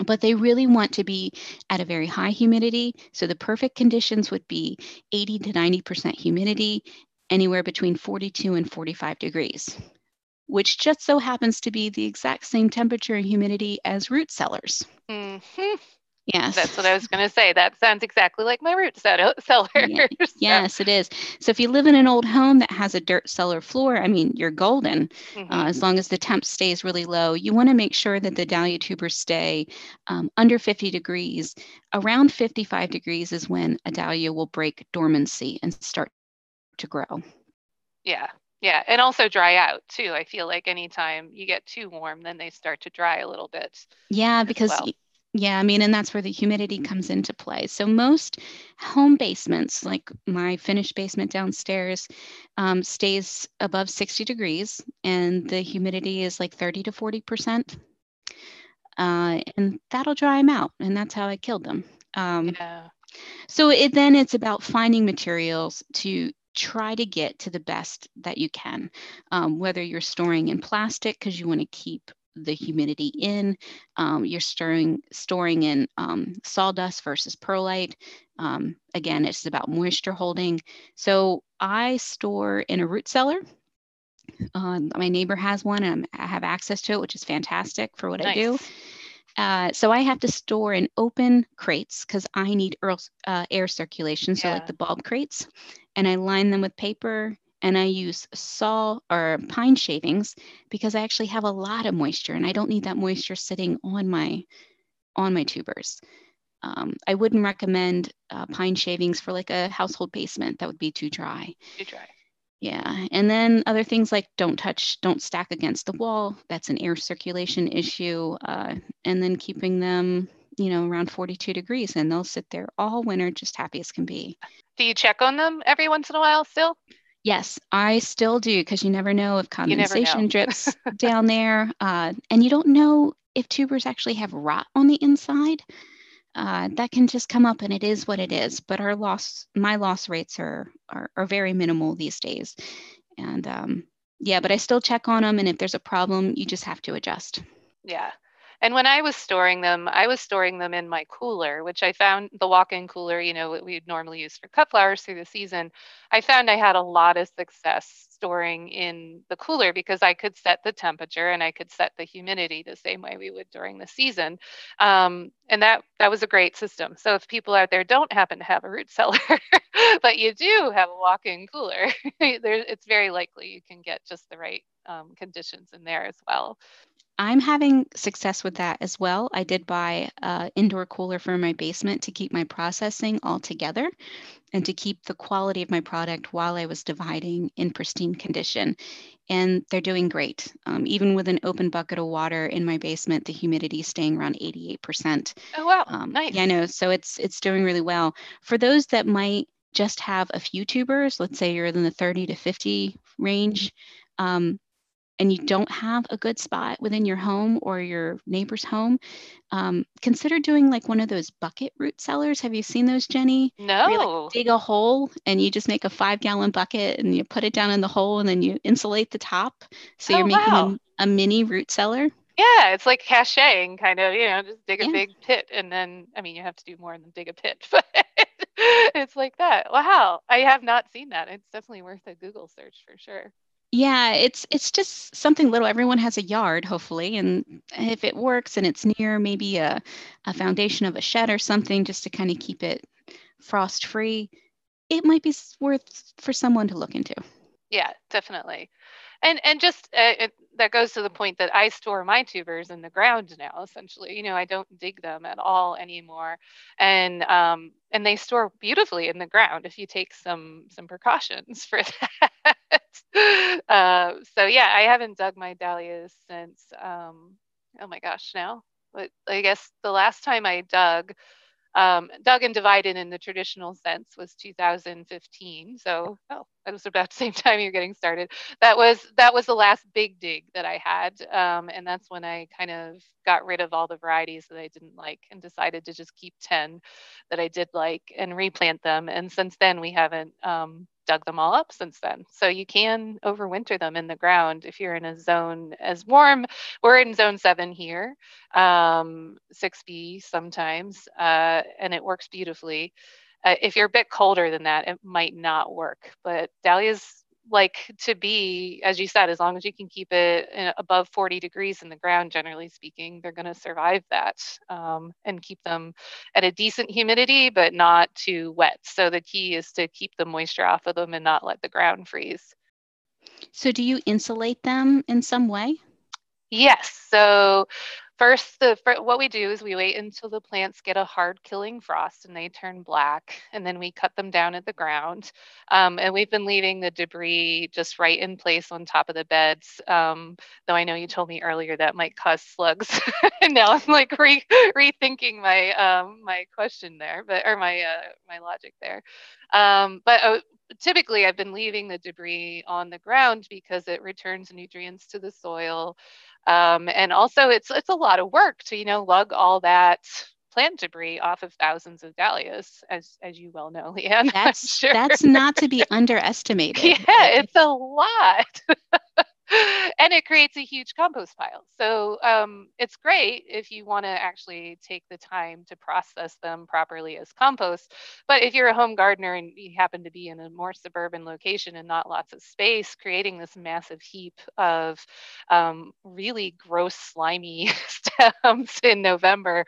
[SPEAKER 3] But they really want to be at a very high humidity. So the perfect conditions would be 80 to 90% humidity, anywhere between 42 and 45 degrees, which just so happens to be the exact same temperature and humidity as root cellars.
[SPEAKER 2] Mm-hmm.
[SPEAKER 3] Yes.
[SPEAKER 2] That's what I was going to say. That sounds exactly like my root cellar.
[SPEAKER 3] Yeah. Yes, it is. So if you live in an old home that has a dirt cellar floor, I mean, you're golden.
[SPEAKER 2] Mm-hmm.
[SPEAKER 3] Uh, as long as the temp stays really low, you want to make sure that the dahlia tubers stay um, under 50 degrees. Around 55 degrees is when a dahlia will break dormancy and start to grow.
[SPEAKER 2] Yeah. Yeah. And also dry out too. I feel like anytime you get too warm, then they start to dry a little bit.
[SPEAKER 3] Yeah, because
[SPEAKER 2] well.
[SPEAKER 3] Yeah, I mean, and that's where the humidity comes into play. So, most home basements, like my finished basement downstairs, um, stays above 60 degrees, and the humidity is like 30 to 40%. Uh, and that'll dry them out. And that's how I killed them. Um,
[SPEAKER 2] yeah.
[SPEAKER 3] So, it, then it's about finding materials to try to get to the best that you can, um, whether you're storing in plastic because you want to keep the humidity in. Um, you're storing storing in um, sawdust versus perlite. Um, again, it's about moisture holding. So I store in a root cellar. Um, my neighbor has one, and I have access to it, which is fantastic for what
[SPEAKER 2] nice.
[SPEAKER 3] I do. Uh, so I have to store in open crates because I need uh, air circulation, so
[SPEAKER 2] Yeah.
[SPEAKER 3] like the bulb crates, and I line them with paper and I use saw or pine shavings because I actually have a lot of moisture and I don't need that moisture sitting on my on my tubers. Um, I wouldn't recommend uh, pine shavings for like a household basement. That would be too dry.
[SPEAKER 2] Too dry.
[SPEAKER 3] Yeah. And then other things like don't touch, don't stack against the wall. That's an air circulation issue. Uh, and then keeping them, you know, around 42 degrees and they'll sit there all winter just happy as can be.
[SPEAKER 2] Do you check on them every once in a while still?
[SPEAKER 3] Yes, I still do because you never know if
[SPEAKER 2] never know.
[SPEAKER 3] condensation drips down there. Uh, and you don't know if tubers actually have rot on the inside. Uh, that can just come up and it is what it is. But our loss, my loss rates are, are, are very minimal these days. And um, yeah, but I still check on them. And if there's a problem, you just have to adjust.
[SPEAKER 2] Yeah. And when I was storing them, I was storing them in my cooler, which I found the walk in cooler, you know, what we'd normally use for cut flowers through the season. I found I had a lot of success storing in the cooler because I could set the temperature and I could set the humidity the same way we would during the season. Um, and that, that was a great system. So if people out there don't happen to have a root cellar, but you do have a walk in cooler, it's very likely you can get just the right um, conditions in there as well.
[SPEAKER 3] I'm having success with that as well. I did buy an indoor cooler for my basement to keep my processing all together and to keep the quality of my product while I was dividing in pristine condition. And they're doing great. Um, even with an open bucket of water in my basement, the humidity is staying around 88%.
[SPEAKER 2] Oh wow,
[SPEAKER 3] Um,
[SPEAKER 2] nice.
[SPEAKER 3] Yeah, I know. So it's it's doing really well. For those that might just have a few tubers, let's say you're in the 30 to 50 range, um, and you don't have a good spot within your home or your neighbor's home, um, consider doing like one of those bucket root cellars. Have you seen those, Jennie?
[SPEAKER 2] No.
[SPEAKER 3] You, like, dig a hole and you just make a five gallon bucket and you put it down in the hole and then you insulate the top. So you're oh, making wow. a, a, mini root cellar.
[SPEAKER 2] Yeah, it's like caching kind of, you know, just dig a yeah. big pit and then, I mean, you have to do more than dig a pit, but it's like that. Wow. I have not seen that. It's definitely worth a Google search for sure.
[SPEAKER 3] Yeah, it's it's just something little. Everyone has a yard, hopefully, and if it works and it's near maybe a, a foundation of a shed or something, just to kind of keep it frost free, it might be worth for someone to look into.
[SPEAKER 2] Yeah, definitely and and just uh, it, that goes to the point that I store my tubers in the ground now. Essentially, you know, I don't dig them at all anymore, and um, and they store beautifully in the ground if you take some some precautions for that. Uh, so yeah, I haven't dug my dahlias since um, oh my gosh, now. But I guess the last time I dug um, dug and divided in the traditional sense was 2015. So, oh, that was about the same time you're getting started. That was that was the last big dig that I had, um, and that's when I kind of got rid of all the varieties that I didn't like and decided to just keep 10 that I did like and replant them. And since then, we haven't um, dug them all up since then. So you can overwinter them in the ground if you're in a zone as warm. We're in zone seven here, um, 6B sometimes, uh, and it works beautifully. Uh, if you're a bit colder than that, it might not work. But dahlias like to be, as you said, as long as you can keep it above 40 degrees in the ground, generally speaking, they're going to survive that um, and keep them at a decent humidity, but not too wet. So the key is to keep the moisture off of them and not let the ground freeze.
[SPEAKER 3] So, do you insulate them in some way?
[SPEAKER 2] Yes. So, First, the what we do is we wait until the plants get a hard killing frost and they turn black, and then we cut them down at the ground. Um, and we've been leaving the debris just right in place on top of the beds. Um, though I know you told me earlier that might cause slugs, and now I'm like re- rethinking my um, my question there, but or my uh, my logic there. Um, but uh, typically I've been leaving the debris on the ground because it returns nutrients to the soil. Um, and also it's it's a lot of work to, you know, lug all that plant debris off of thousands of dahlias, as as you well know, LeeAnn.
[SPEAKER 3] That's sure. that's not to be underestimated.
[SPEAKER 2] yeah, it's a lot. and it creates a huge compost pile. So um, it's great if you want to actually take the time to process them properly as compost. But if you're a home gardener and you happen to be in a more suburban location and not lots of space, creating this massive heap of um, really gross, slimy stems in November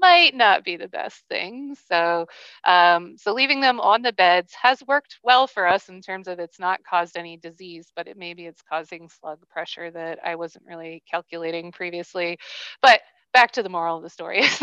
[SPEAKER 2] might not be the best thing. So, um, so leaving them on the beds has worked well for us in terms of it's not caused any disease, but it maybe it's causing slug pressure that I wasn't really calculating previously. But back to the moral of the story is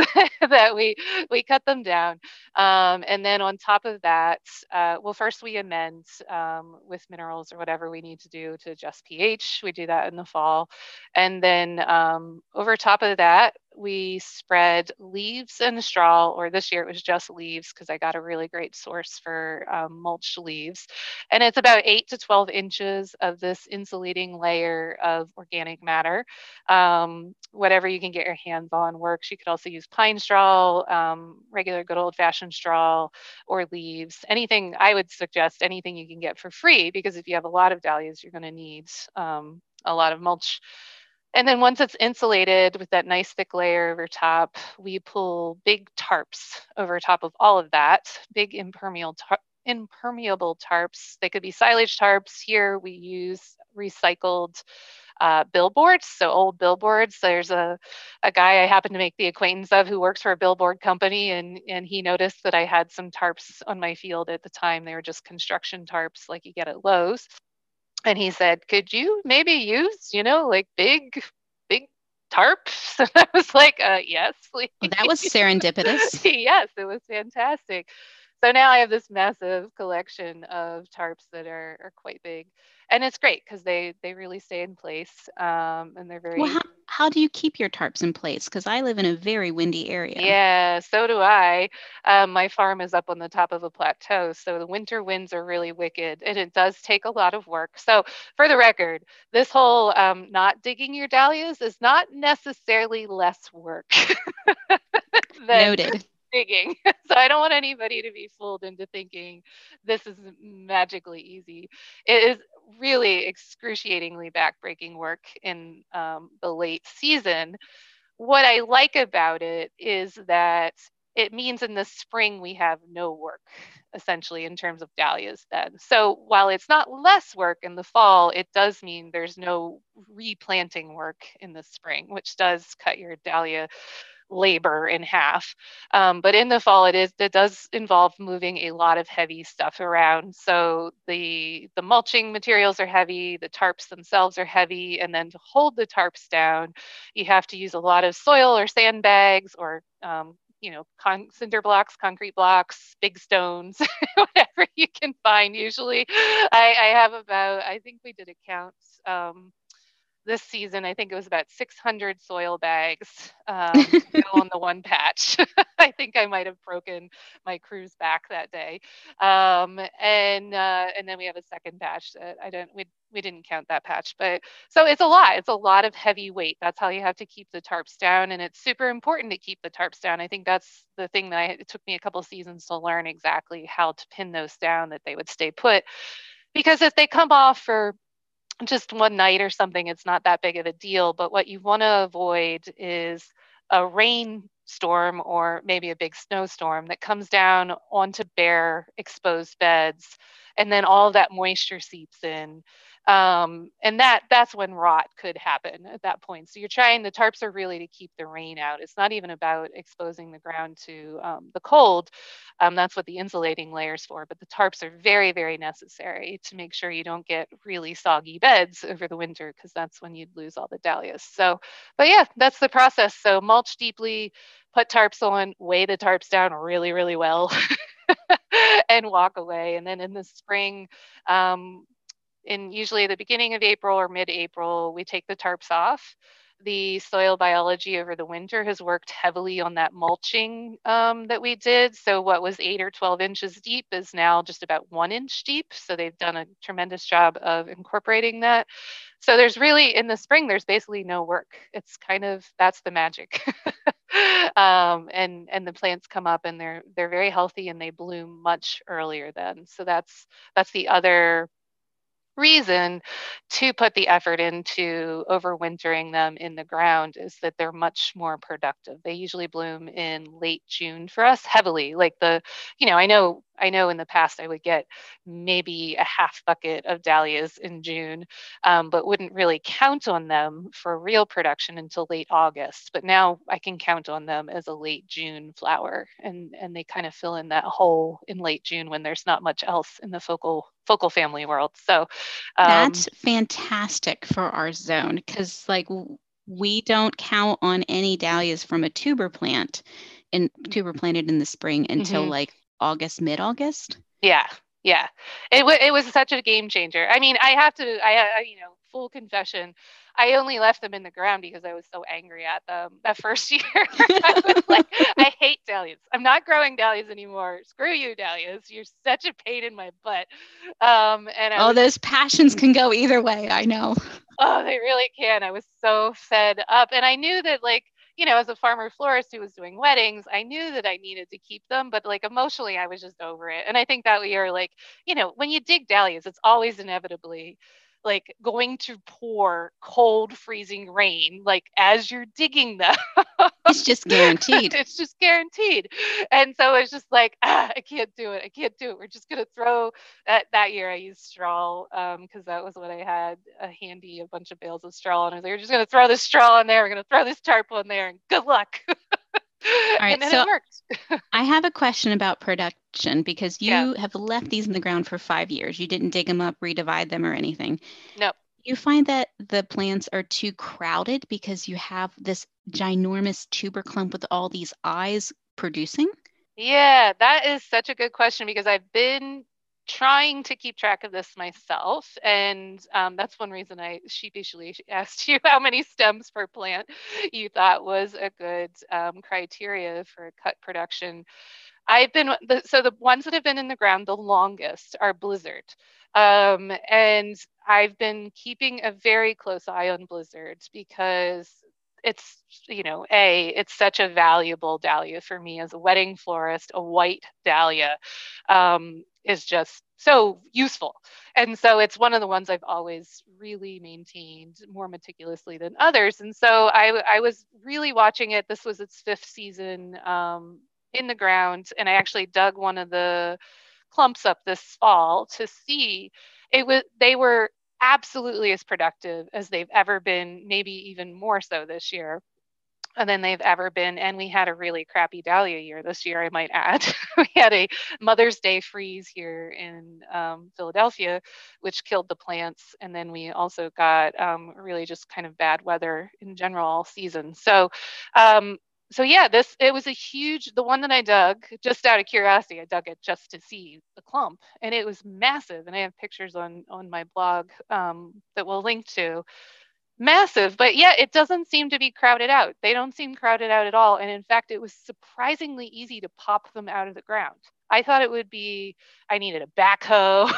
[SPEAKER 2] that we we cut them down. Um, and then on top of that uh, well first we amend um, with minerals or whatever we need to do to adjust ph. We do that in the fall. And then um, over top of that we spread leaves and straw, or this year it was just leaves because I got a really great source for um, mulch leaves. And it's about 8 to 12 inches of this insulating layer of organic matter. Um, whatever you can get your hands on works. You could also use pine straw, um, regular good old fashioned straw, or leaves. Anything I would suggest, anything you can get for free, because if you have a lot of dahlias, you're going to need um, a lot of mulch and then once it's insulated with that nice thick layer over top, we pull big tarps over top of all of that, big impermeable, tar- impermeable tarps. They could be silage tarps. Here we use recycled uh, billboards, so old billboards. There's a, a guy I happen to make the acquaintance of who works for a billboard company, and, and he noticed that I had some tarps on my field at the time. They were just construction tarps like you get at Lowe's and he said, "Could you maybe use, you know, like big, big tarps?" And I was like, uh, "Yes, please."
[SPEAKER 3] Well, that was serendipitous.
[SPEAKER 2] yes, it was fantastic. So now I have this massive collection of tarps that are, are quite big, and it's great because they they really stay in place, um, and they're very.
[SPEAKER 3] Well, how, how do you keep your tarps in place? Because I live in a very windy area.
[SPEAKER 2] Yeah, so do I. Um, my farm is up on the top of a plateau, so the winter winds are really wicked, and it does take a lot of work. So, for the record, this whole um, not digging your dahlias is not necessarily less work.
[SPEAKER 3] Noted
[SPEAKER 2] digging. so I don't want anybody to be fooled into thinking this is magically easy. It is really excruciatingly backbreaking work in um, the late season. What I like about it is that it means in the spring we have no work essentially in terms of dahlias then. So while it's not less work in the fall, it does mean there's no replanting work in the spring, which does cut your dahlia labor in half. Um, but in the fall, it is it does involve moving a lot of heavy stuff around. So the the mulching materials are heavy, the tarps themselves are heavy, and then to hold the tarps down, you have to use a lot of soil or sandbags or um, you know, con- cinder blocks, concrete blocks, big stones, whatever you can find. Usually, I, I, have about, I think we did a count. Um, this season, I think it was about 600 soil bags um, on the one patch. I think I might have broken my crew's back that day. Um, and uh, and then we have a second patch that I don't we we didn't count that patch, but so it's a lot. It's a lot of heavy weight. That's how you have to keep the tarps down, and it's super important to keep the tarps down. I think that's the thing that I, it took me a couple seasons to learn exactly how to pin those down that they would stay put. Because if they come off for just one night or something, it's not that big of a deal. But what you want to avoid is a rainstorm or maybe a big snowstorm that comes down onto bare exposed beds and then all that moisture seeps in um, and that that's when rot could happen at that point. So you're trying the tarps are really to keep the rain out. It's not even about exposing the ground to um, the cold. Um, that's what the insulating layers for but the tarps are very very necessary to make sure you don't get really soggy beds over the winter because that's when you'd lose all the dahlias. So but yeah that's the process. So mulch deeply put tarps on weigh the tarps down really really well and walk away. And then in the spring um, in usually the beginning of April or mid-April, we take the tarps off. The soil biology over the winter has worked heavily on that mulching um, that we did. So what was eight or 12 inches deep is now just about one inch deep. So they've done a tremendous job of incorporating that. So there's really, in the spring, there's basically no work. It's kind of, that's the magic. um, and and the plants come up and they're they're very healthy and they bloom much earlier then. So that's that's the other reason to put the effort into overwintering them in the ground is that they're much more productive. They usually bloom in late June for us heavily. Like the, you know, I know I know in the past I would get maybe a half bucket of dahlias in June, um, but wouldn't really count on them for real production until late August. But now I can count on them as a late June flower, and and they kind of fill in that hole in late June when there's not much else in the focal focal family world. So
[SPEAKER 3] um, that's fantastic for our zone because like we don't count on any dahlias from a tuber plant and tuber planted in the spring until mm-hmm. like August, mid August.
[SPEAKER 2] Yeah, yeah. It w- it was such a game changer. I mean, I have to, I, I you know, full confession. I only left them in the ground because I was so angry at them that first year. I was like, I hate dahlias. I'm not growing dahlias anymore. Screw you, dahlias. You're such a pain in my butt. Um, and
[SPEAKER 3] I oh, was, those passions can go either way. I know.
[SPEAKER 2] Oh, they really can. I was so fed up, and I knew that like you know, as a farmer florist who was doing weddings, I knew that I needed to keep them, but like emotionally, I was just over it. And I think that we are like, you know, when you dig dahlias, it's always inevitably like going to pour cold freezing rain like as you're digging them.
[SPEAKER 3] It's just guaranteed.
[SPEAKER 2] It's just guaranteed. And so it's just like ah, i can't do it. I can't do it. We're just going to throw that that year i used straw because um, that was what i had a handy a bunch of bales of straw and i was like we're just going to throw this straw in there. We're going to throw this tarp on there and good luck
[SPEAKER 3] all right, so I have a question about production because you yeah. have left these in the ground for five years. You didn't dig them up, redivide them, or anything.
[SPEAKER 2] Nope.
[SPEAKER 3] You find that the plants are too crowded because you have this ginormous tuber clump with all these eyes producing?
[SPEAKER 2] Yeah, that is such a good question because I've been trying to keep track of this myself. And um, that's one reason I sheepishly asked you how many stems per plant you thought was a good um, criteria for cut production. I've been, the, so the ones that have been in the ground the longest are blizzard. Um, and I've been keeping a very close eye on blizzards because it's you know a it's such a valuable dahlia for me as a wedding florist a white dahlia um, is just so useful. And so it's one of the ones i've always really maintained more meticulously than others. And so i, I was really watching it. This was its fifth season um, in the ground and i actually dug one of the clumps up this fall to see. It was they were absolutely as productive as they've ever been, maybe even more so this year than they've ever been. And we had a really crappy dahlia year this year, I might add. we had a Mother's Day freeze here in um, Philadelphia, which killed the plants. And then we also got um, really just kind of bad weather in general all season. So um, so yeah, this it was a huge the one that I dug just out of curiosity. I dug it just to see the clump, and it was massive. And I have pictures on on my blog um, that we'll link to. Massive, but yeah, it doesn't seem to be crowded out. They don't seem crowded out at all, and in fact, it was surprisingly easy to pop them out of the ground. I thought it would be I needed a backhoe,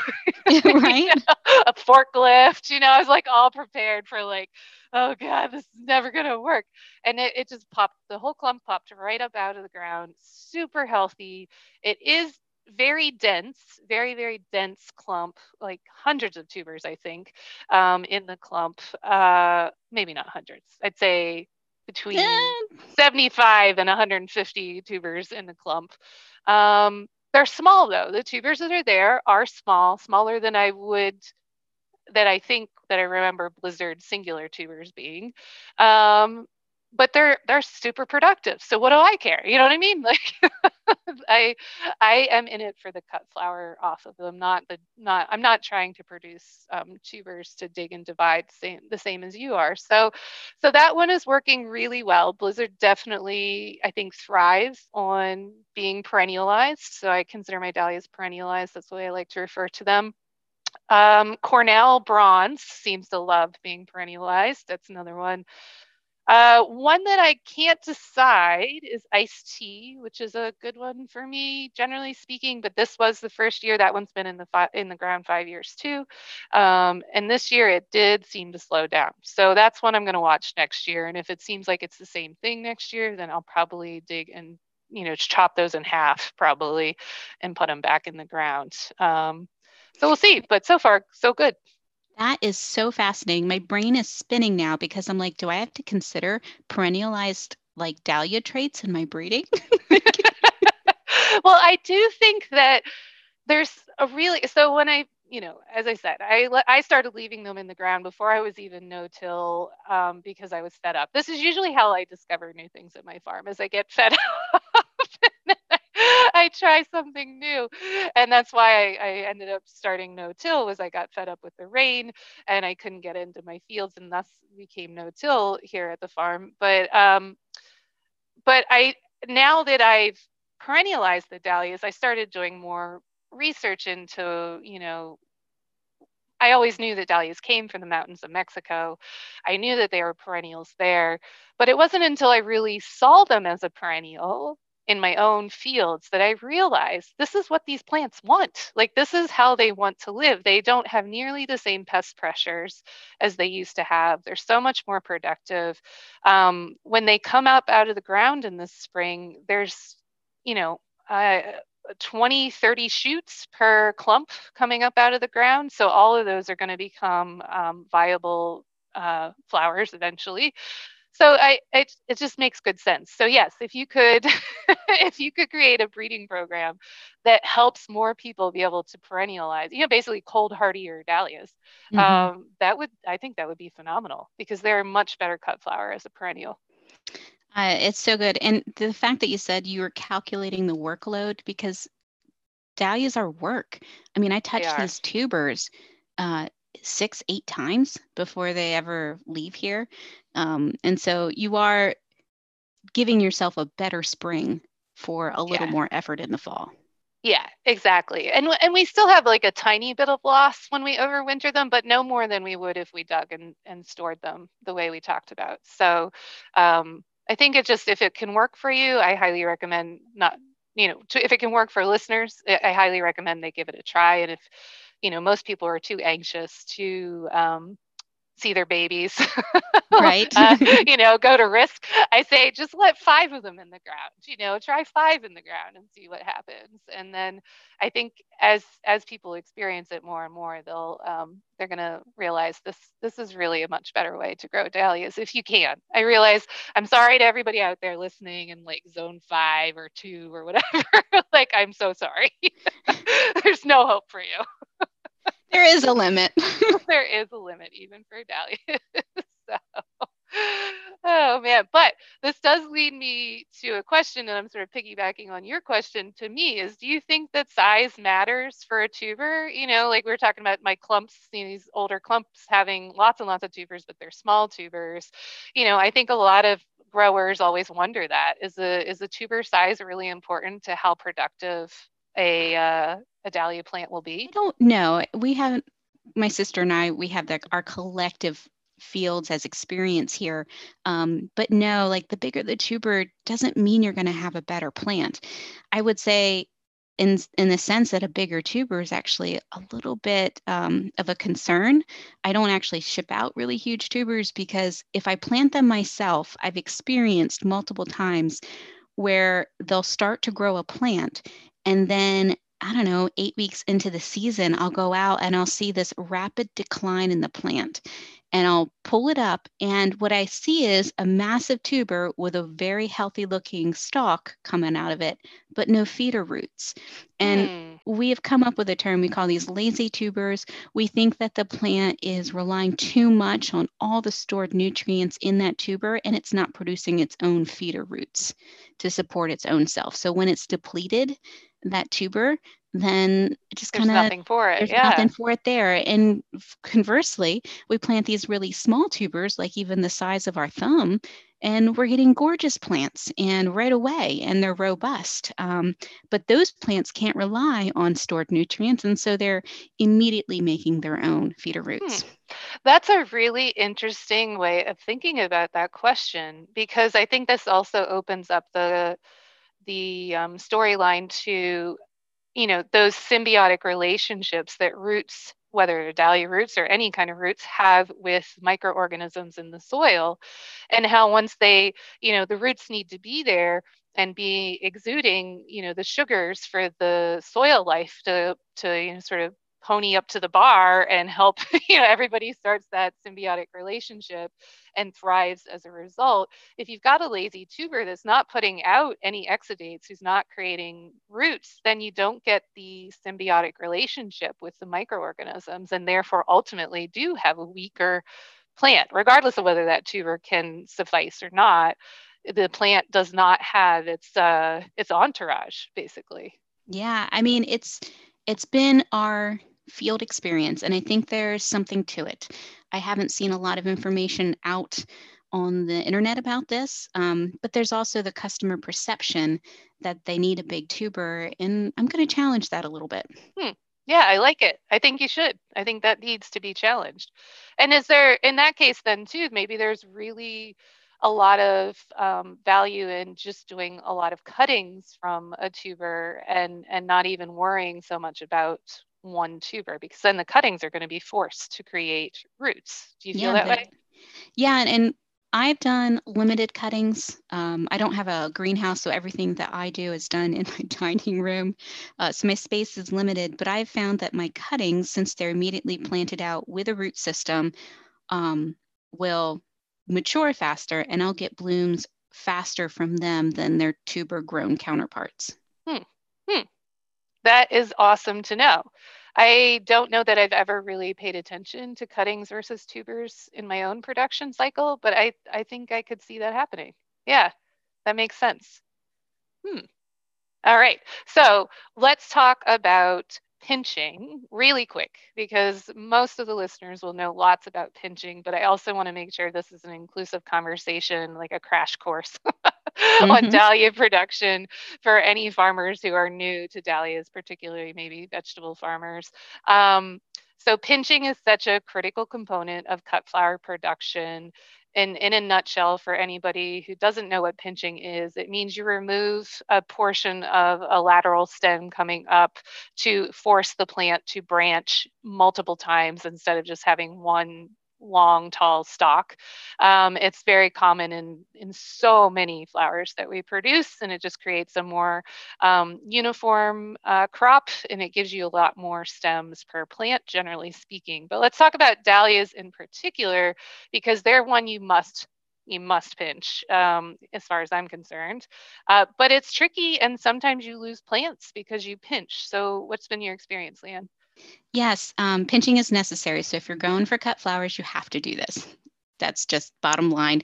[SPEAKER 3] right?
[SPEAKER 2] you know, a forklift. You know, I was like all prepared for like, oh god, this is never gonna work. And it, it just popped. The whole clump popped right up out of the ground. Super healthy. It is very dense, very very dense clump, like hundreds of tubers, I think, um, in the clump. Uh, maybe not hundreds. I'd say between 75 and 150 tubers in the clump. Um, they're small though. The tubers that are there are small, smaller than I would that I think that I remember Blizzard singular tubers being. Um, but they're they're super productive. So what do I care? You know what I mean? Like I I am in it for the cut flower off of them, not the not I'm not trying to produce um, tubers to dig and divide same, the same as you are. So so that one is working really well. Blizzard definitely I think thrives on being perennialized. So I consider my dahlias perennialized. That's the way I like to refer to them. Um, Cornell bronze seems to love being perennialized. That's another one. Uh, one that I can't decide is iced tea, which is a good one for me, generally speaking. But this was the first year that one's been in the fi- in the ground five years too, um, and this year it did seem to slow down. So that's one I'm going to watch next year. And if it seems like it's the same thing next year, then I'll probably dig and you know chop those in half probably and put them back in the ground. Um, so we'll see. But so far, so good.
[SPEAKER 3] That is so fascinating. My brain is spinning now because I'm like, do I have to consider perennialized like dahlia traits in my breeding?
[SPEAKER 2] well, I do think that there's a really so when I you know, as I said, I I started leaving them in the ground before I was even no-till um, because I was fed up. This is usually how I discover new things at my farm, as I get fed up. I try something new. And that's why I, I ended up starting no-till was I got fed up with the rain and I couldn't get into my fields and thus became no-till here at the farm. But um, but I now that I've perennialized the dahlias, I started doing more research into, you know, I always knew that dahlias came from the mountains of Mexico. I knew that they were perennials there, but it wasn't until I really saw them as a perennial in my own fields that I realized this is what these plants want. Like, this is how they want to live. They don't have nearly the same pest pressures as they used to have. They're so much more productive. Um, when they come up out of the ground in the spring, there's, you know, uh, 20, 30 shoots per clump coming up out of the ground. So all of those are going to become um, viable uh, flowers eventually so I it, it just makes good sense. So yes, if you could if you could create a breeding program that helps more people be able to perennialize, you know, basically cold hardier dahlias, mm-hmm. um, that would I think that would be phenomenal because they're a much better cut flower as a perennial.
[SPEAKER 3] Uh, it's so good, and the fact that you said you were calculating the workload because dahlias are work. I mean, I touch these tubers uh, six, eight times before they ever leave here. Um, and so you are giving yourself a better spring for a little yeah. more effort in the fall.
[SPEAKER 2] Yeah, exactly. And and we still have like a tiny bit of loss when we overwinter them, but no more than we would if we dug and, and stored them the way we talked about. So um, I think it just if it can work for you, I highly recommend not you know to, if it can work for listeners, I highly recommend they give it a try. And if you know most people are too anxious to um, see their babies,
[SPEAKER 3] right?
[SPEAKER 2] uh, you know, go to risk. I say just let five of them in the ground. You know, try five in the ground and see what happens. And then I think as as people experience it more and more, they'll um, they're gonna realize this this is really a much better way to grow dahlias if you can. I realize I'm sorry to everybody out there listening in like zone five or two or whatever. like I'm so sorry. There's no hope for you.
[SPEAKER 3] There is a limit.
[SPEAKER 2] there is a limit even for dahlias. so, oh man. But this does lead me to a question, and I'm sort of piggybacking on your question to me is do you think that size matters for a tuber? You know, like we are talking about my clumps, these older clumps having lots and lots of tubers, but they're small tubers. You know, I think a lot of growers always wonder that is a is the tuber size really important to how productive a uh, a dahlia plant will be?
[SPEAKER 3] I don't know. We have my sister and I. We have the, our collective fields as experience here. Um, but no, like the bigger the tuber doesn't mean you're going to have a better plant. I would say in in the sense that a bigger tuber is actually a little bit um, of a concern. I don't actually ship out really huge tubers because if I plant them myself, I've experienced multiple times where they'll start to grow a plant and then I don't know, eight weeks into the season, I'll go out and I'll see this rapid decline in the plant. And I'll pull it up. And what I see is a massive tuber with a very healthy looking stalk coming out of it, but no feeder roots. And mm. we have come up with a term we call these lazy tubers. We think that the plant is relying too much on all the stored nutrients in that tuber and it's not producing its own feeder roots to support its own self. So when it's depleted, that tuber, then it just kind of
[SPEAKER 2] nothing for it.
[SPEAKER 3] There's
[SPEAKER 2] yeah.
[SPEAKER 3] nothing for it there. And conversely, we plant these really small tubers, like even the size of our thumb, and we're getting gorgeous plants and right away, and they're robust. Um, but those plants can't rely on stored nutrients, and so they're immediately making their own feeder roots. Hmm.
[SPEAKER 2] That's a really interesting way of thinking about that question because I think this also opens up the the um, storyline to you know those symbiotic relationships that roots whether dahlia roots or any kind of roots have with microorganisms in the soil. And how once they you know the roots need to be there and be exuding you know the sugars for the soil life to to you know sort of pony up to the bar and help you know everybody starts that symbiotic relationship and thrives as a result. If you've got a lazy tuber that's not putting out any exudates who's not creating roots then you don't get the symbiotic relationship with the microorganisms and therefore ultimately do have a weaker plant regardless of whether that tuber can suffice or not. The plant does not have its uh its entourage basically.
[SPEAKER 3] Yeah i mean it's it's been our field experience. And I think there's something to it. I haven't seen a lot of information out on the internet about this, um, but there's also the customer perception that they need a big tuber. And I'm going to challenge that a little bit.
[SPEAKER 2] Hmm. Yeah, I like it. I think you should. I think that needs to be challenged. And is there, in that case, then too, maybe there's really a lot of um, value in just doing a lot of cuttings from a tuber and and not even worrying so much about one tuber because then the cuttings are going to be forced to create roots. Do you feel yeah, that way?
[SPEAKER 3] Yeah, and, and I've done limited cuttings. Um, I don't have a greenhouse, so everything that I do is done in my dining room. Uh, so my space is limited, but I've found that my cuttings, since they're immediately planted out with a root system, um, will mature faster and I'll get blooms faster from them than their tuber grown counterparts.
[SPEAKER 2] Hmm. Hmm. That is awesome to know. I don't know that I've ever really paid attention to cuttings versus tubers in my own production cycle, but I, I think I could see that happening. Yeah, that makes sense. Hmm. All right. So let's talk about pinching really quick because most of the listeners will know lots about pinching, but I also want to make sure this is an inclusive conversation, like a crash course mm-hmm. on dahlia production for any farmers who are new to dahlias, particularly maybe vegetable farmers. Um, so pinching is such a critical component of cut flower production in, in a nutshell, for anybody who doesn't know what pinching is, it means you remove a portion of a lateral stem coming up to force the plant to branch multiple times instead of just having one long, tall stalk. Um, it's very common in, in so many flowers that we produce, and it just creates a more um, uniform uh, crop, and it gives you a lot more stems per plant, generally speaking. But let's talk about dahlias in particular, because they're one you must you must pinch um, as far as i'm concerned uh, but it's tricky and sometimes you lose plants because you pinch so what's been your experience LeeAnn
[SPEAKER 3] Yes, um, pinching is necessary. So if you're growing for cut flowers, you have to do this. That's just bottom line.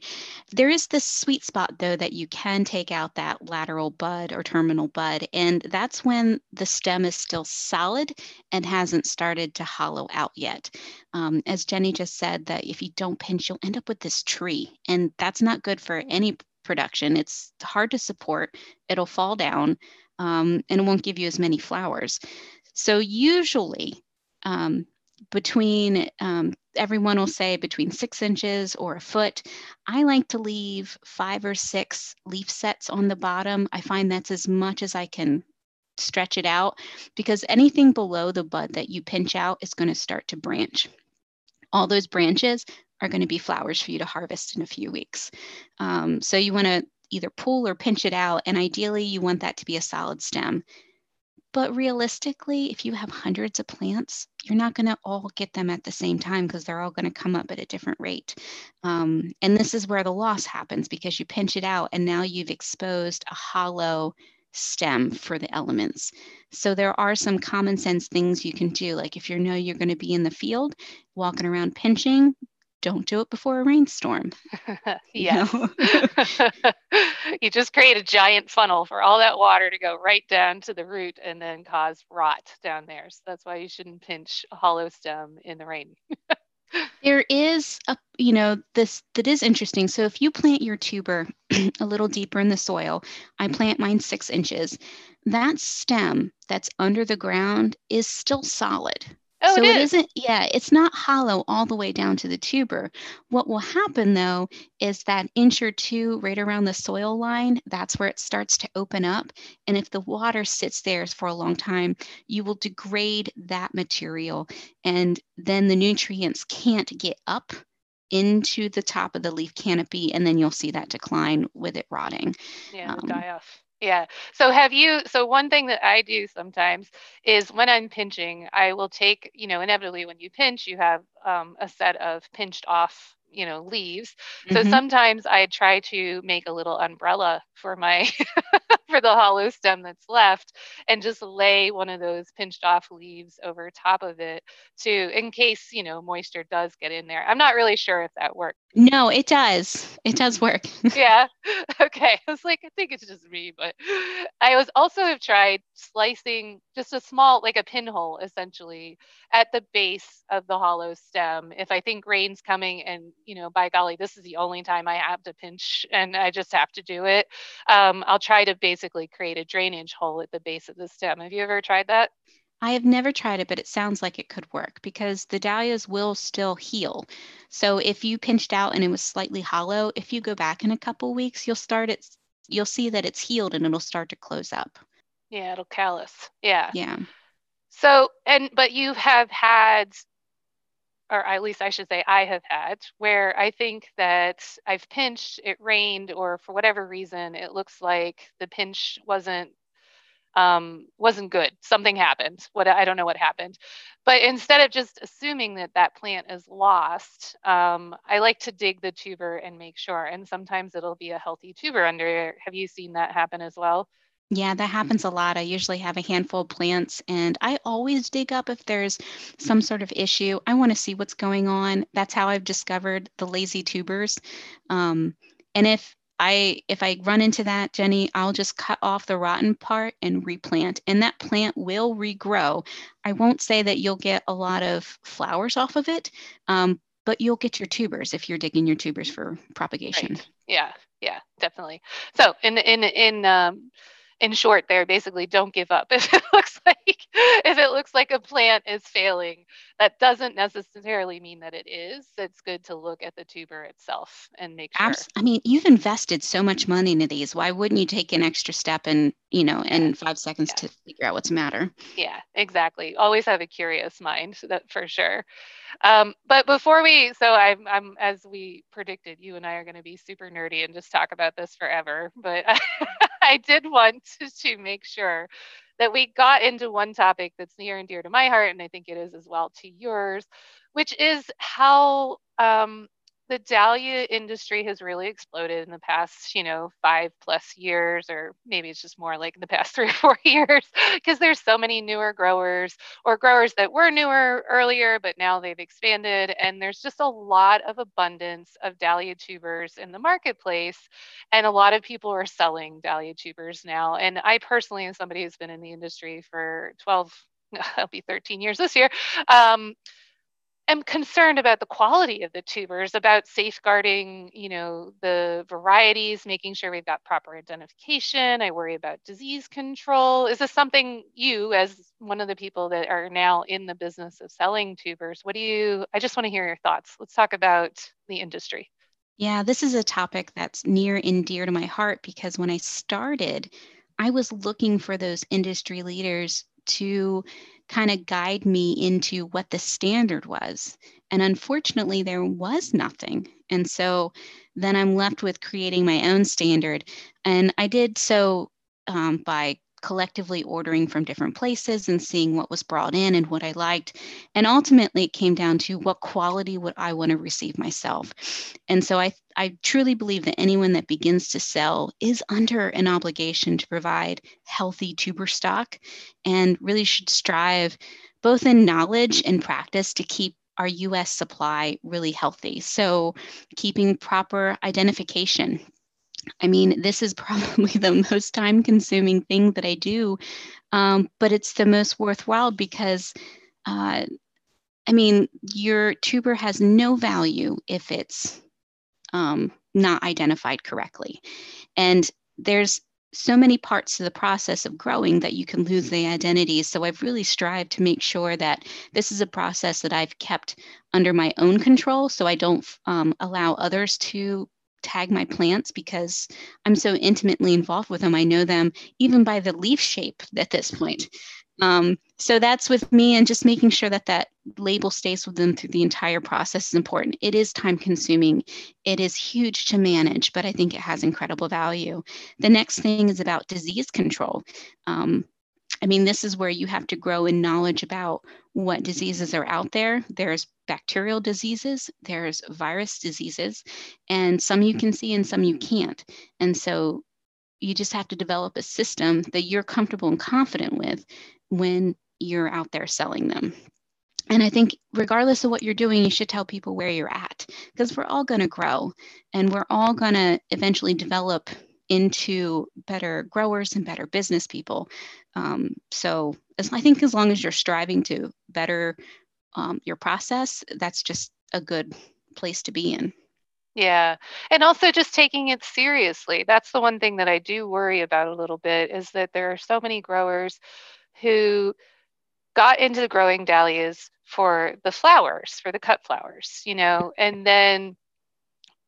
[SPEAKER 3] There is this sweet spot, though, that you can take out that lateral bud or terminal bud. And that's when the stem is still solid and hasn't started to hollow out yet. Um, as Jennie just said, that if you don't pinch, you'll end up with this tree. And that's not good for any production. It's hard to support, it'll fall down, um, and it won't give you as many flowers. So usually um, between um, everyone will say between six inches or a foot. I like to leave five or six leaf sets on the bottom. I find that's as much as I can stretch it out because anything below the bud that you pinch out is going to start to branch. All those branches are going to be flowers for you to harvest in a few weeks. Um, so you want to either pull or pinch it out, and ideally you want that to be a solid stem. But realistically, if you have hundreds of plants, you're not going to all get them at the same time because they're all going to come up at a different rate. Um, and this is where the loss happens because you pinch it out and now you've exposed a hollow stem for the elements. So there are some common sense things you can do. Like if you know you're going to be in the field, walking around pinching, don't do it before a rainstorm.
[SPEAKER 2] yeah. You, just create a giant funnel for all that water to go right down to the root and then cause rot down there. So that's why you shouldn't pinch a hollow stem in the rain.
[SPEAKER 3] there is a you know this that is interesting so if you plant your tuber a little deeper in the soil i plant mine six inches that stem that's under the ground is still solid
[SPEAKER 2] Oh,
[SPEAKER 3] so
[SPEAKER 2] it,
[SPEAKER 3] it isn't, yeah, it's not hollow all the way down to the tuber. What will happen though is that inch or two right around the soil line, that's where it starts to open up. And if the water sits there for a long time, you will degrade that material. And then the nutrients can't get up into the top of the leaf canopy. And then you'll see that decline with it rotting.
[SPEAKER 2] Yeah, um, die off. Yeah. So have you, so one thing that I do sometimes is when I'm pinching, I will take, you know, inevitably when you pinch, you have um, a set of pinched off you know leaves so mm-hmm. sometimes i try to make a little umbrella for my for the hollow stem that's left and just lay one of those pinched off leaves over top of it to in case you know moisture does get in there i'm not really sure if that works
[SPEAKER 3] no it does. It does work.
[SPEAKER 2] Yeah. Okay. I was like i think it's just me but i was also have tried slicing just a small like a pinhole essentially at the base of the hollow stem. If i think rain's coming and you know by golly this is the only time i have to pinch and i just have to do it um, i'll try to basically create a drainage hole at the base of the stem. Have you ever tried that
[SPEAKER 3] I have never tried it, but it sounds like it could work because the dahlias will still heal. So if you pinched out and it was slightly hollow, if you go back in a couple weeks, you'll start it. You'll see that it's healed and it'll start to close up.
[SPEAKER 2] Yeah, it'll callus. Yeah.
[SPEAKER 3] Yeah.
[SPEAKER 2] So, and, but you have had, or at least I should say, I have had, where I think that I've pinched, it rained, or for whatever reason, it looks like the pinch wasn't um, wasn't good. Something happened. What I don't know what happened, but instead of just assuming that that plant is lost, um, I like to dig the tuber and make sure. And sometimes it'll be a healthy tuber under. Have you seen that happen as well?
[SPEAKER 3] Yeah, that happens a lot. I usually have a handful of plants and I always dig up if there's some sort of issue. I want to see what's going on. That's how I've discovered the lazy tubers. Um, and if I if I run into that, Jennie, I'll just cut off the rotten part and replant, and that plant will regrow. I won't say that you'll get a lot of flowers off of it, um, but you'll get your tubers if you're digging your tubers for propagation.
[SPEAKER 2] Right. Yeah, yeah, definitely. So in in in um, in short there basically don't give up if it looks like if it looks like a plant is failing. That doesn't necessarily mean that it is. It's good to look at the tuber itself and make sure. Abs-
[SPEAKER 3] i mean you've invested so much money into these. Why wouldn't you take an extra step and you know in five seconds yeah. to figure out what's the matter?
[SPEAKER 2] Yeah exactly. Always have a curious mind that for sure. Um, but before we so I'm, I'm as we predicted you and i are going to be super nerdy and just talk about this forever but I did want to, to make sure that we got into one topic that's near and dear to my heart, and I think it is as well to yours, which is how um, the dahlia industry has really exploded in the past, you know, five plus years, or maybe it's just more like in the past three or four years, because there's so many newer growers or growers that were newer earlier, but now they've expanded. And there's just a lot of abundance of dahlia tubers in the marketplace. And a lot of people are selling dahlia tubers now. And I personally, as somebody who's been in the industry for 12, I'll be 13 years this year. Um, am concerned about the quality of the tubers, about safeguarding, you know, the varieties, making sure we've got proper identification. I worry about disease control. Is this something you, as one of the people that are now in the business of selling tubers, what do you? I just want to hear your thoughts. Let's talk about the industry.
[SPEAKER 3] Yeah, this is a topic that's near and dear to my heart because when I started, I was looking for those industry leaders to kind of guide me into what the standard was. And unfortunately, there was nothing. And so then I'm left with creating my own standard. And I did so um, by collectively ordering from different places and seeing what was brought in and what I liked. And ultimately, it came down to what quality would I want to receive myself. And so I, I truly believe that anyone that begins to sell is under an obligation to provide healthy tuber stock and really should strive both in knowledge and practice to keep our US supply really healthy. So, keeping proper identification, I mean, this is probably the most time consuming thing that I do, um, but it's the most worthwhile because, uh, I mean, your tuber has no value if it's um, not identified correctly. And there's so many parts to the process of growing that you can lose the identity. So I've really strived to make sure that this is a process that I've kept under my own control so I don't um, allow others to tag my plants because I'm so intimately involved with them. I know them even by the leaf shape at this point. Um, so that's with me, and just making sure that that label stays with them through the entire process is important. It is time consuming, it is huge to manage, but I think it has incredible value. The next thing is about disease control. Um, I mean, this is where you have to grow in knowledge about what diseases are out there. There's bacterial diseases, there's virus diseases, and some you can see and some you can't. And so you just have to develop a system that you're comfortable and confident with when you're out there selling them. And I think, regardless of what you're doing, you should tell people where you're at because we're all going to grow and we're all going to eventually develop into better growers and better business people. Um, so as, I think as long as you're striving to better um, your process, that's just a good place to be in.
[SPEAKER 2] Yeah. And also just taking it seriously. That's the one thing that I do worry about a little bit is that there are so many growers who got into growing dahlias for the flowers, for the cut flowers, you know, and then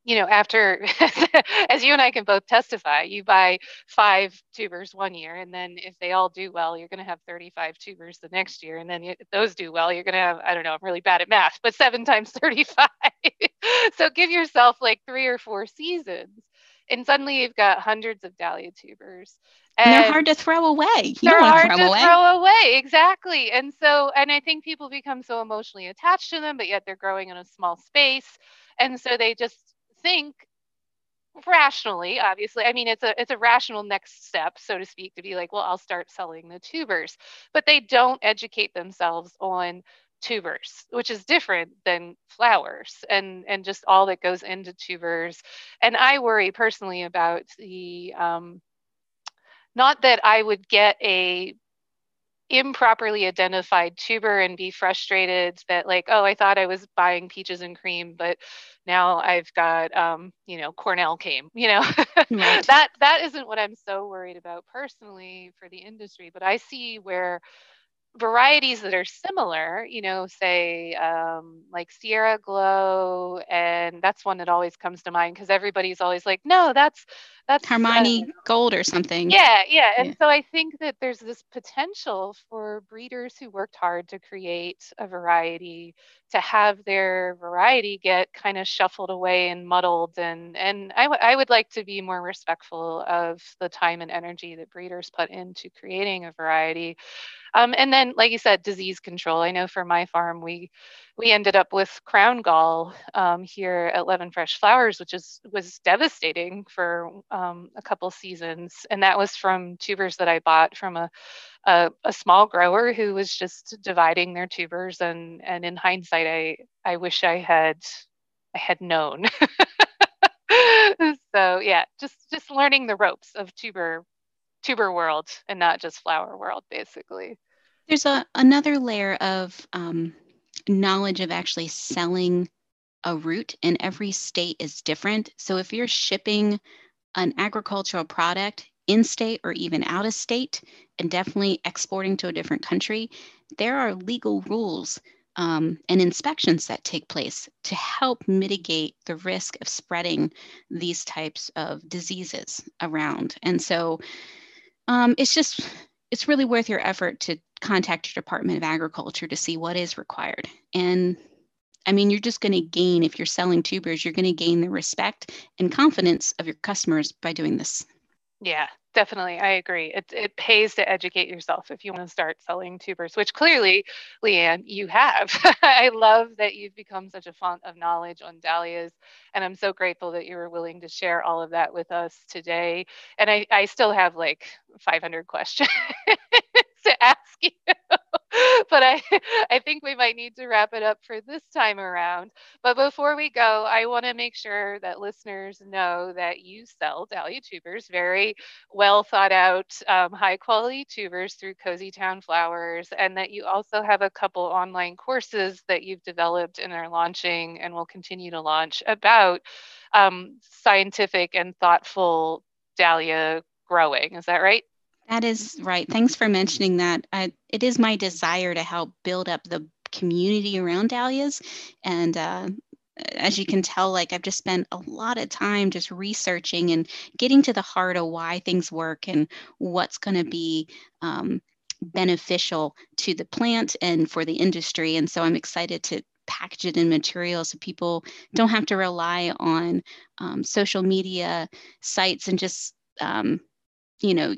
[SPEAKER 2] you know, after, as you and I can both testify, you buy five tubers one year, and then if they all do well, you're going to have 35 tubers the next year. And then if those do well, you're going to have, I don't know, I'm really bad at math, but seven times 35. so give yourself like three or four seasons. And suddenly you've got hundreds of dahlia tubers.
[SPEAKER 3] And, and they're hard to throw away. You
[SPEAKER 2] they're hard to away. throw away. Exactly. And so, and I think people become so emotionally attached to them, but yet they're growing in a small space. And so they just think rationally obviously i mean it's a it's a rational next step so to speak to be like well i'll start selling the tubers. But they don't educate themselves on tubers which is different than flowers and and just all that goes into tubers. And i worry personally about the um not that i would get a improperly identified tuber and be frustrated that like oh i thought i was buying peaches and cream but now i've got um, you know cornell came you know right. that that isn't what i'm so worried about personally for the industry but i see where varieties that are similar, you know, say um, like Sierra Glow, and that's one that always comes to mind because everybody's always like, no, that's that's
[SPEAKER 3] Harmony uh, Gold or something.
[SPEAKER 2] Yeah, yeah. And yeah. so I think that there's this potential for breeders who worked hard to create a variety to have their variety get kind of shuffled away and muddled and and I, w- I would like to be more respectful of the time and energy that breeders put into creating a variety um, and then, like you said, disease control. I know for my farm, we we ended up with crown gall um, here at 'n Fresh Flowers, which is was devastating for um, a couple seasons, and that was from tubers that I bought from a, a, a small grower who was just dividing their tubers. And and in hindsight, I I wish I had I had known. so yeah, just just learning the ropes of tuber tuber world and not just flower world basically.
[SPEAKER 3] There's a another layer of um, knowledge of actually selling a root and every state is different. So if you're shipping an agricultural product in state or even out of state and definitely exporting to a different country there are legal rules um, and inspections that take place to help mitigate the risk of spreading these types of diseases around. And so um, it's just it's really worth your effort to contact your department of agriculture to see what is required. And i mean you're just going to gain if you're selling tubers you're going to gain the respect and confidence of your customers by doing this
[SPEAKER 2] yeah definitely i agree it, it pays to educate yourself if you want to start selling tubers which clearly LeeAnn you have. I love that you've become such a font of knowledge on dahlias and i'm so grateful that you were willing to share all of that with us today and i, I still have like 500 questions to ask you but I, I think we might need to wrap it up for this time around. But before we go, I want to make sure that listeners know that you sell Dahlia tubers, very well thought out, um, high quality tubers through Coseytown Flowers, and that you also have a couple online courses that you've developed and are launching and will continue to launch about um, scientific and thoughtful Dahlia growing. Is that right?
[SPEAKER 3] That is right. Thanks for mentioning that. Uh, it is my desire to help build up the community around dahlias. And uh, as you can tell, like I've just spent a lot of time just researching and getting to the heart of why things work and what's going to be um, beneficial to the plant and for the industry. And so I'm excited to package it in materials so people don't have to rely on um, social media sites and just um, you know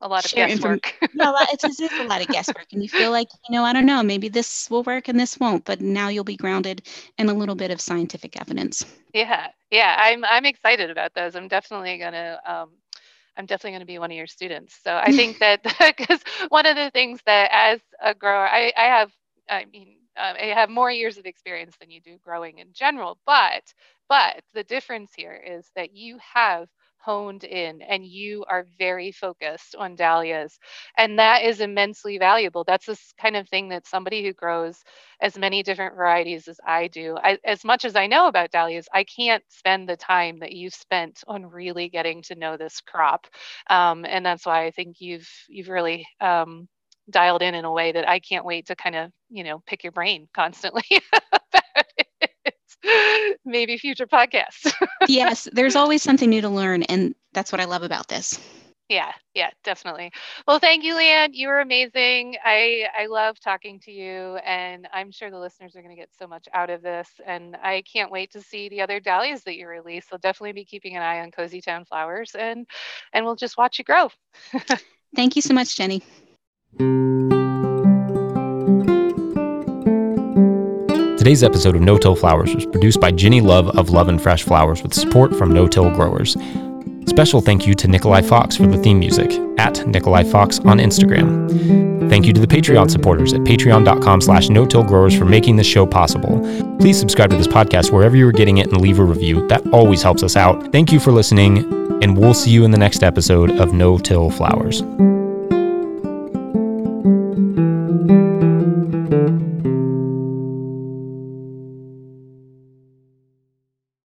[SPEAKER 2] a lot of guesswork.
[SPEAKER 3] no, it's, it's a lot of guesswork, and you feel like you know, I don't know, maybe this will work and this won't, but now you'll be grounded in a little bit of scientific evidence.
[SPEAKER 2] Yeah, yeah, I'm I'm excited about those. I'm definitely gonna. Um, I'm definitely going to be one of your students. So I think that because one of the things that as a grower, I, I have, I mean, um, I have more years of experience than you do growing in general, but but the difference here is that you have honed in and you are very focused on dahlias. And that is immensely valuable. That's this kind of thing that somebody who grows as many different varieties as I do, I, as much as I know about dahlias, I can't spend the time that you've spent on really getting to know this crop. Um, and that's why I think you've you've really um, dialed in in a way that I can't wait to kind of, you know, pick your brain constantly about it. maybe future podcasts.
[SPEAKER 3] yes, there's always something new to learn. And that's what I love about this.
[SPEAKER 2] Yeah, yeah, definitely. Well, thank you, LeeAnn. You were amazing. I I love talking to you, and I'm sure the listeners are going to get so much out of this. And I can't wait to see the other dahlias that you release. I'll definitely be keeping an eye on Coseytown Flowers, and and we'll just watch you grow.
[SPEAKER 3] thank you so much, Jennie.
[SPEAKER 1] Today's episode of No Till Flowers was produced by Jennie Love of Love 'n Fresh Flowers with support from No Till Growers. Special thank you to Nikolai Fox for the theme music, at Nikolai Fox on Instagram. Thank you to the Patreon supporters at patreon.com slash no-till-growers for making this show possible. Please subscribe to this podcast wherever you are getting it and leave a review. That always helps us out. Thank you for listening, and we'll see you in the next episode of No Till Flowers.